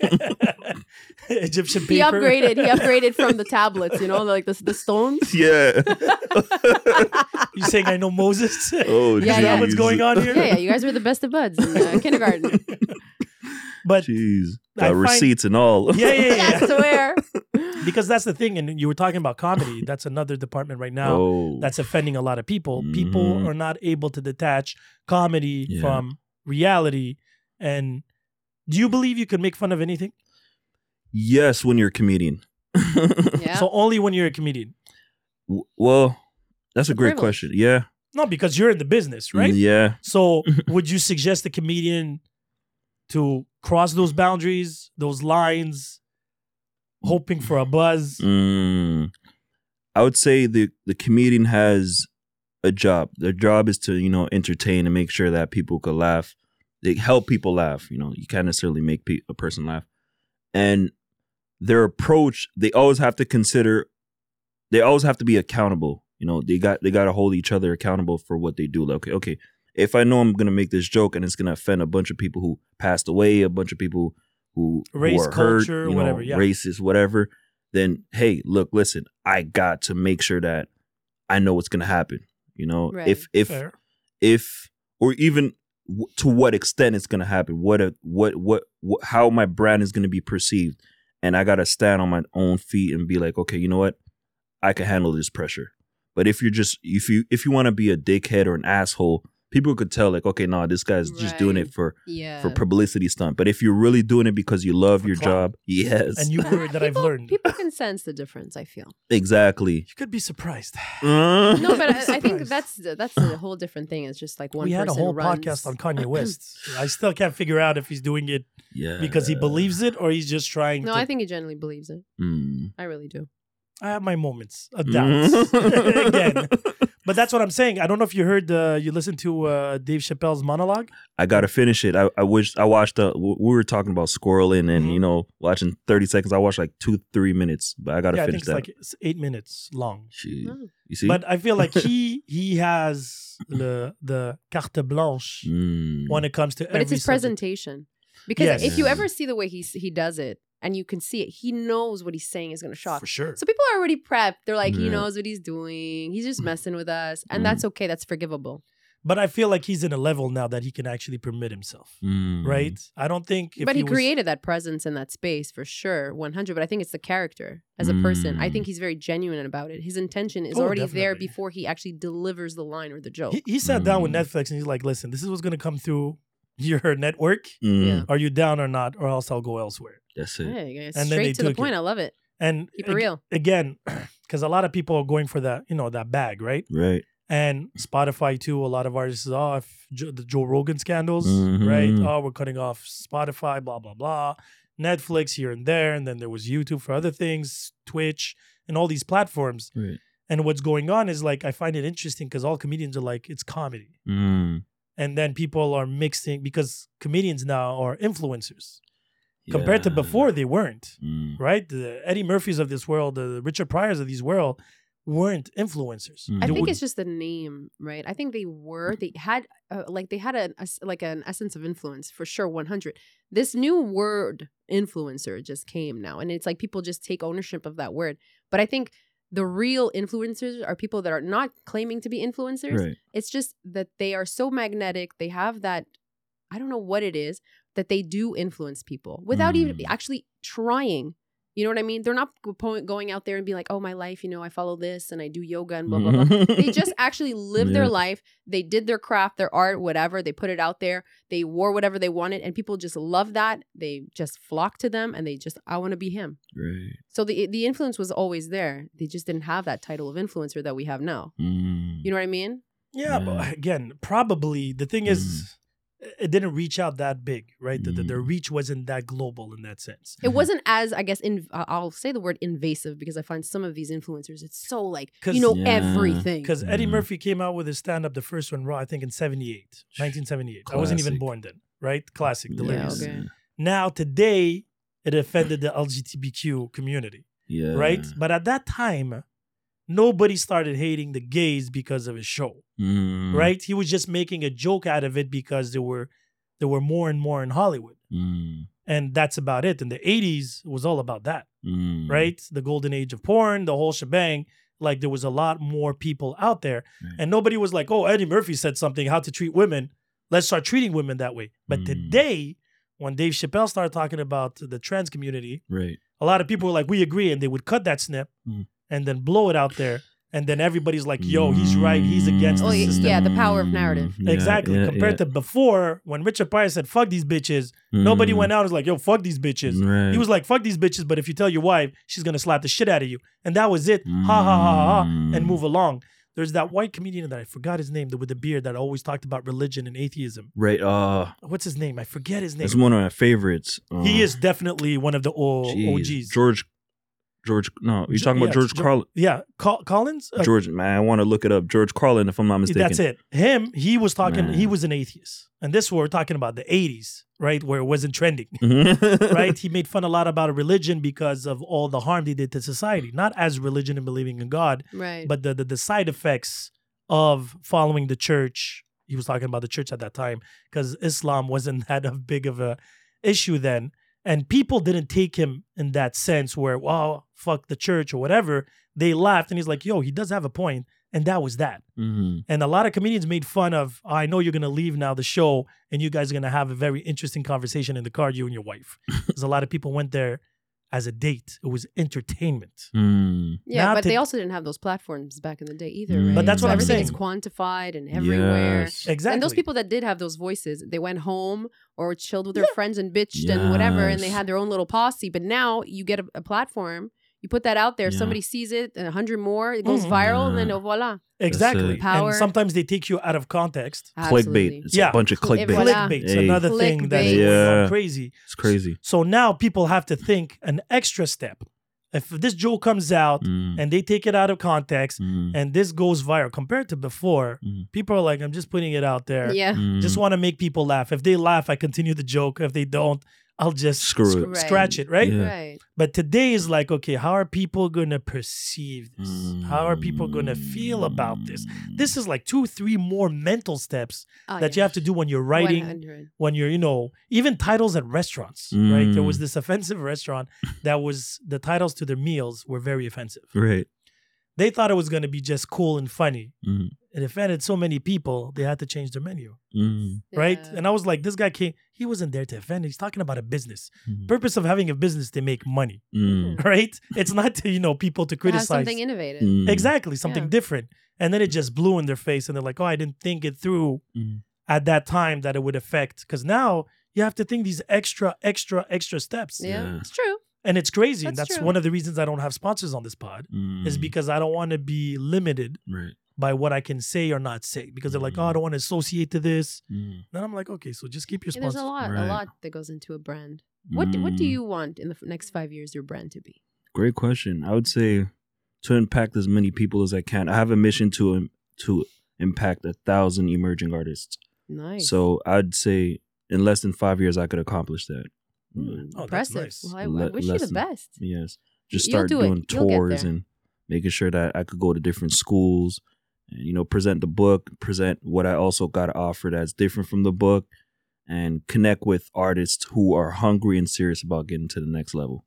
Egyptian paper. he upgraded. He upgraded from the [laughs] tablets, you know, like the the stones. yeah. You saying I know Moses? Oh, Yeah, Is that yeah. what's going on here? yeah, yeah, you guys were the best of buds in uh, kindergarten. But Jeez. I Got find- receipts and all. yeah, yeah, [laughs] I yeah. swear. because that's the thing. And you were talking about comedy. That's another department right now Oh. that's offending a lot of people. People Mhm. are not able to detach comedy Yeah. from reality. And do you believe you can make fun of anything? yes when you're a comedian. [laughs] Yeah. So only when you're a comedian. W- well, that's a great privilege. question. Yeah. No, because you're in the business, right? Yeah. So [laughs] would you suggest the comedian to cross those boundaries, those lines, hoping for a buzz? Mm, I would say the the comedian has a job. Their job is to you know entertain and make sure that people could laugh. They help people laugh. You know, you can't necessarily make pe- a person laugh, and their approach they always have to consider. They always have to be accountable. You know, they got they got to hold each other accountable for what they do. Like, okay, okay, if I know I'm gonna make this joke and it's gonna offend a bunch of people who passed away, a bunch of people who who Race, are hurt, culture, you know, whatever, yeah. racist, whatever, then hey, look, listen, I got to make sure that I know what's gonna happen. You know, Right. if if Fair. if or even w- to what extent it's gonna happen, what a, what what what how my brand is gonna be perceived, and I gotta stand on my own feet and be like, okay, you know what, I can handle this pressure. But if you're just if you if you want to be a dickhead or an asshole, people could tell like, okay, nah this guy's just doing it for yeah. for publicity stunt. But if you're really doing it because you love For your clout. job, yes, And you [laughs] word that I've learned. People can sense the difference. I feel. exactly. You could be surprised. [laughs] No, but I, [laughs] I think that's that's a whole different thing. It's just like one. we had a whole runs. podcast on Kanye West. I still can't figure out if he's doing it yeah, because he believes it or he's just trying No, to. I think he genuinely believes it. Mm. I really do. I have my moments of Mm. doubts. Again. But that's what I'm saying. I don't know if you heard, uh, you listened to uh, Dave Chappelle's monologue. I gotta finish it. I, I wish I watched. Uh, we were talking about squirreling and Mhm. you know watching thirty seconds. I watched like two, three minutes, but I gotta yeah, I think finish it's that. like it's eight minutes long. Shit. Oh. You see, But I feel like he [laughs] he has the the carte blanche Mm. when it comes to. But it's his subject. presentation. Because Yes. if you ever see the way he he does it and you can see it, he knows what he's saying is going to shock. for sure. So people are already prepped. They're like, he knows what he's doing. He's just messing with us, and Mhm. that's okay. That's forgivable. But I feel like he's in a level now that he can actually permit himself. Mm. Right? I don't think. If but he, was- created that presence in that space for sure, one hundred. But I think it's the character as a person. I think Mm. he's very genuine about it. His intention is Oh, already there before he actually delivers the line or the joke. He, he sat down with Mm. Netflix and he's like, "Listen, this is what's going to come through your network. Mm. Yeah. Are you down or not, or else I'll go elsewhere." That's it. Hey, it's And then they straight to the point. it. I love it. And Keep it ag- real. again, [clears throat] because a lot of people are going for that, you know, that bag, right? Right. And Spotify too. A lot of artists, oh, if Jo- the Joe Rogan scandals, right? Mhm. Oh, we're cutting off Spotify, blah blah blah. Netflix here and there, and then there was YouTube for other things, Twitch, and all these platforms. Right. And what's going on is like I find it interesting because all comedians are like it's comedy, Mm. And then people are mixing because comedians now are influencers compared to before they weren't, Mm. right? The Eddie Murphys of this world, the Richard Pryors of this world weren't influencers. Mm. I think it's just the name, right? I think they were they had uh, like they had a, a s- like an essence of influence for sure. One hundred. This new word influencer just came now, and it's like people just take ownership of that word. But I think the real influencers are people that are not claiming to be influencers. Right. It's just that they are so magnetic. They have that. I don't know what it is that they do influence people without even Mm. actually trying. You know what I mean? They're not going out there and be like, "Oh, my life, you know, I follow this and I do yoga and blah blah blah." they just actually [laughs] lived their life. They did their craft, their art, whatever. They put it out there. They wore whatever they wanted, and people just love that. They just flock to them, and they just, I want to be him. right. So the the influence was always there. They just didn't have that title of influencer that we have now. Mm. You know what I mean? Yeah, Yeah. but again, probably the thing is, it didn't reach out that big, right? The, the, the Mm. reach wasn't that global in that sense. It Mhm. wasn't as I guess in uh, I'll say the word invasive because I find some of these influencers it's so like 'Cause- you know Yeah. everything. Because Eddie Mhm. Murphy came out with his stand up, the first one, Raw, I think in 78, 1978. I wasn't even born then, right? Classic, Yeah, delirious. okay. Now, today, it offended the LGBTQ community, Yeah. right? But at that time, nobody started hating the gays because of his show, Mm. right? He was just making a joke out of it because there were there were more and more in Hollywood. Mm. And that's about it. In the 80s, was all about that. Mm. right? The golden age of porn, the whole shebang. Like there was a lot more people out there, and nobody was like, "Oh, Eddie Murphy said something how to treat women. Let's start treating women that way." But Mm. today, when Dave Chappelle started talking about the trans community, Right. a lot of people were like, "We agree," and they would cut that snip Mm. and then blow it out there, and then everybody's like, "Yo, he's right. He's against Oh, the yeah, system." yeah, the power of narrative. Yeah, Exactly. yeah, Compared yeah. to before, when Richard Pryor said, "Fuck these bitches," nobody Mm. went out and was like, "Yo, fuck these bitches." Right. He was like, fuck these bitches, but if you tell your wife, she's gonna slap the shit out of you. And that was it. Ha ha ha ha ha. And Mm. move along. There's that white comedian that I forgot his name, with the beard that always talked about religion and atheism. Right. Uh, What's his name? I forget his name. it's one of my favorites. Uh, he is definitely one of the o- jeez. OGs. George. George. No, you're talking Yeah, about George Carlin. Yeah, Col- Collins. Uh, George. Man, I want to look it up. George Carlin, if I'm not mistaken. that's it. Him. He was talking. Man. He was an atheist, and this we're talking about the '80s, right, where it wasn't trending. it. [laughs] right? He made fun a lot about religion because of all the harm they did to society, not as religion and believing in God, Right. but the, the the side effects of following the church. He was talking about the church at that time because Islam wasn't [laughs] that of big of a issue then, and people didn't take him in that sense where, wow, fuck the church or whatever. They laughed, and he's like, yo, he does have a point, and that was that. Mhm. And a lot of comedians made fun of, I know you're going to leave now the show and you guys are going to have a very interesting conversation in the car, you and your wife. [laughs] Because a lot of people went there as a date. It was entertainment. Mm. yeah, now but to- they also didn't have those platforms back in the day either, Mm. right? But that's So what I'm everything is quantified and everywhere. Yes. Exactly. And those people that did have those voices, they went home or chilled with their friends and bitched and whatever, and they had their own little posse. But now you get a, a platform, you put that out there, Yeah. somebody sees it, and a hundred more, it goes Mhm. viral, and then oh, voila. Exactly. Power. And sometimes they take you out of context. Absolutely. Clickbait. It's Yeah. a bunch of Cl- clickbait. Voilà. Clickbait's Hey. another thing that's Clickbait. going on Yeah. crazy. It's crazy. So now people have to think an extra step if this joke comes out Mm, and they take it out of context mm, and this goes viral compared to before, Mhm. people are like, I'm just putting it out there. Yeah. mm. Just want to make people laugh. If they laugh, I continue the joke. If they don't, I'll just Screw it. Right. scratch it, right? Yeah. Right. But today is like, okay, how are people going to perceive this? How are people going to feel about this? Mm. This is like two, three more mental steps Oh, that you have to do when you're writing, 100. when you're, you know, even titles at restaurants, right? There was Mm. this [laughs] offensive restaurant that was the titles to their meals were very offensive. Right. They thought it was going to be just cool and funny. Mm, It offended so many people, they had to change their menu, mm, right? Yeah. And I was like, this guy came, he wasn't there to offend. He's talking about a business. mm, Purpose of having a business to make money, mm, right? It's not to, you know, people to To have criticize. something innovative. mm. Exactly, something Yeah. different. And then it just blew in their face, and they're like, "Oh, I didn't think it through at that time that it would affect." Because now you have to think these extra, extra, extra steps, Yeah. Yeah. It's true. And it's crazy. and That's that's true. one of the reasons I don't have sponsors on this pod is Mm. because I don't want to be limited right. by what I can say or not say. Because they're like, "Oh, I don't want to associate to this." Mm. Then I'm like, "Okay, so just keep your And there's sponsors." a lot, Right. a lot that goes into a brand. What do, what do Mm. you want in the next five years your brand to be? Great question. I would say to impact as many people as I can. I have a mission to to impact a thousand emerging artists. Nice. So I'd say in less than five years I could accomplish that. Mm, Oh, that's impressive. nice. Well, I, I Le- wish you the best. Yes. Just start do doing You'll tours and making sure that I could go to different schools and you know present the book, present what I also got to offer that's different from the book, and connect with artists who are hungry and serious about getting to the next level.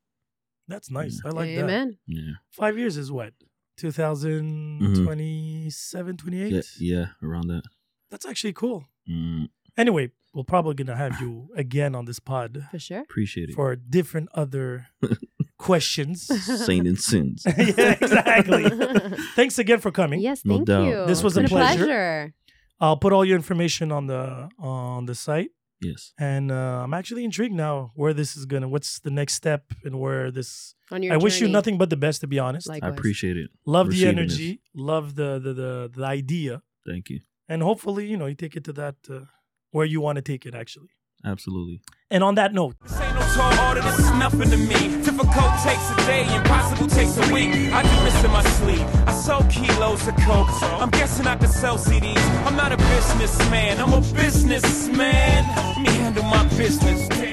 That's nice. I like that. Amen. Yeah. Five years is what 2027, 28. Yeah, yeah around that. That's actually cool. Mm, Anyway, we're probably gonna have you again on this pod For sure. appreciate it. for different other [laughs] questions. Saint and sins. [laughs] yeah, exactly. [laughs] Thanks again for coming. Yes, No thank doubt. you. This was a been pleasure. pleasure. I'll put all your information on the on the site, Yes. and uh, I'm actually intrigued now where this is gonna. What's the next step, and where this? On your I wish you nothing but the best. To be honest, Like- I appreciate it. love the receiving energy, love the, the the the idea, Thank you. and hopefully, you know, you take it to that uh, where you want to take it. Actually, Absolutely. and on that note. This ain't no tall order, this is nothing to me. Difficult takes a day, impossible takes a week. I do this in my sleep. I sold kilos of coke. I'm guessing I could sell CDs. I'm not a businessman, I'm a businessman. Let me handle my business. Damn.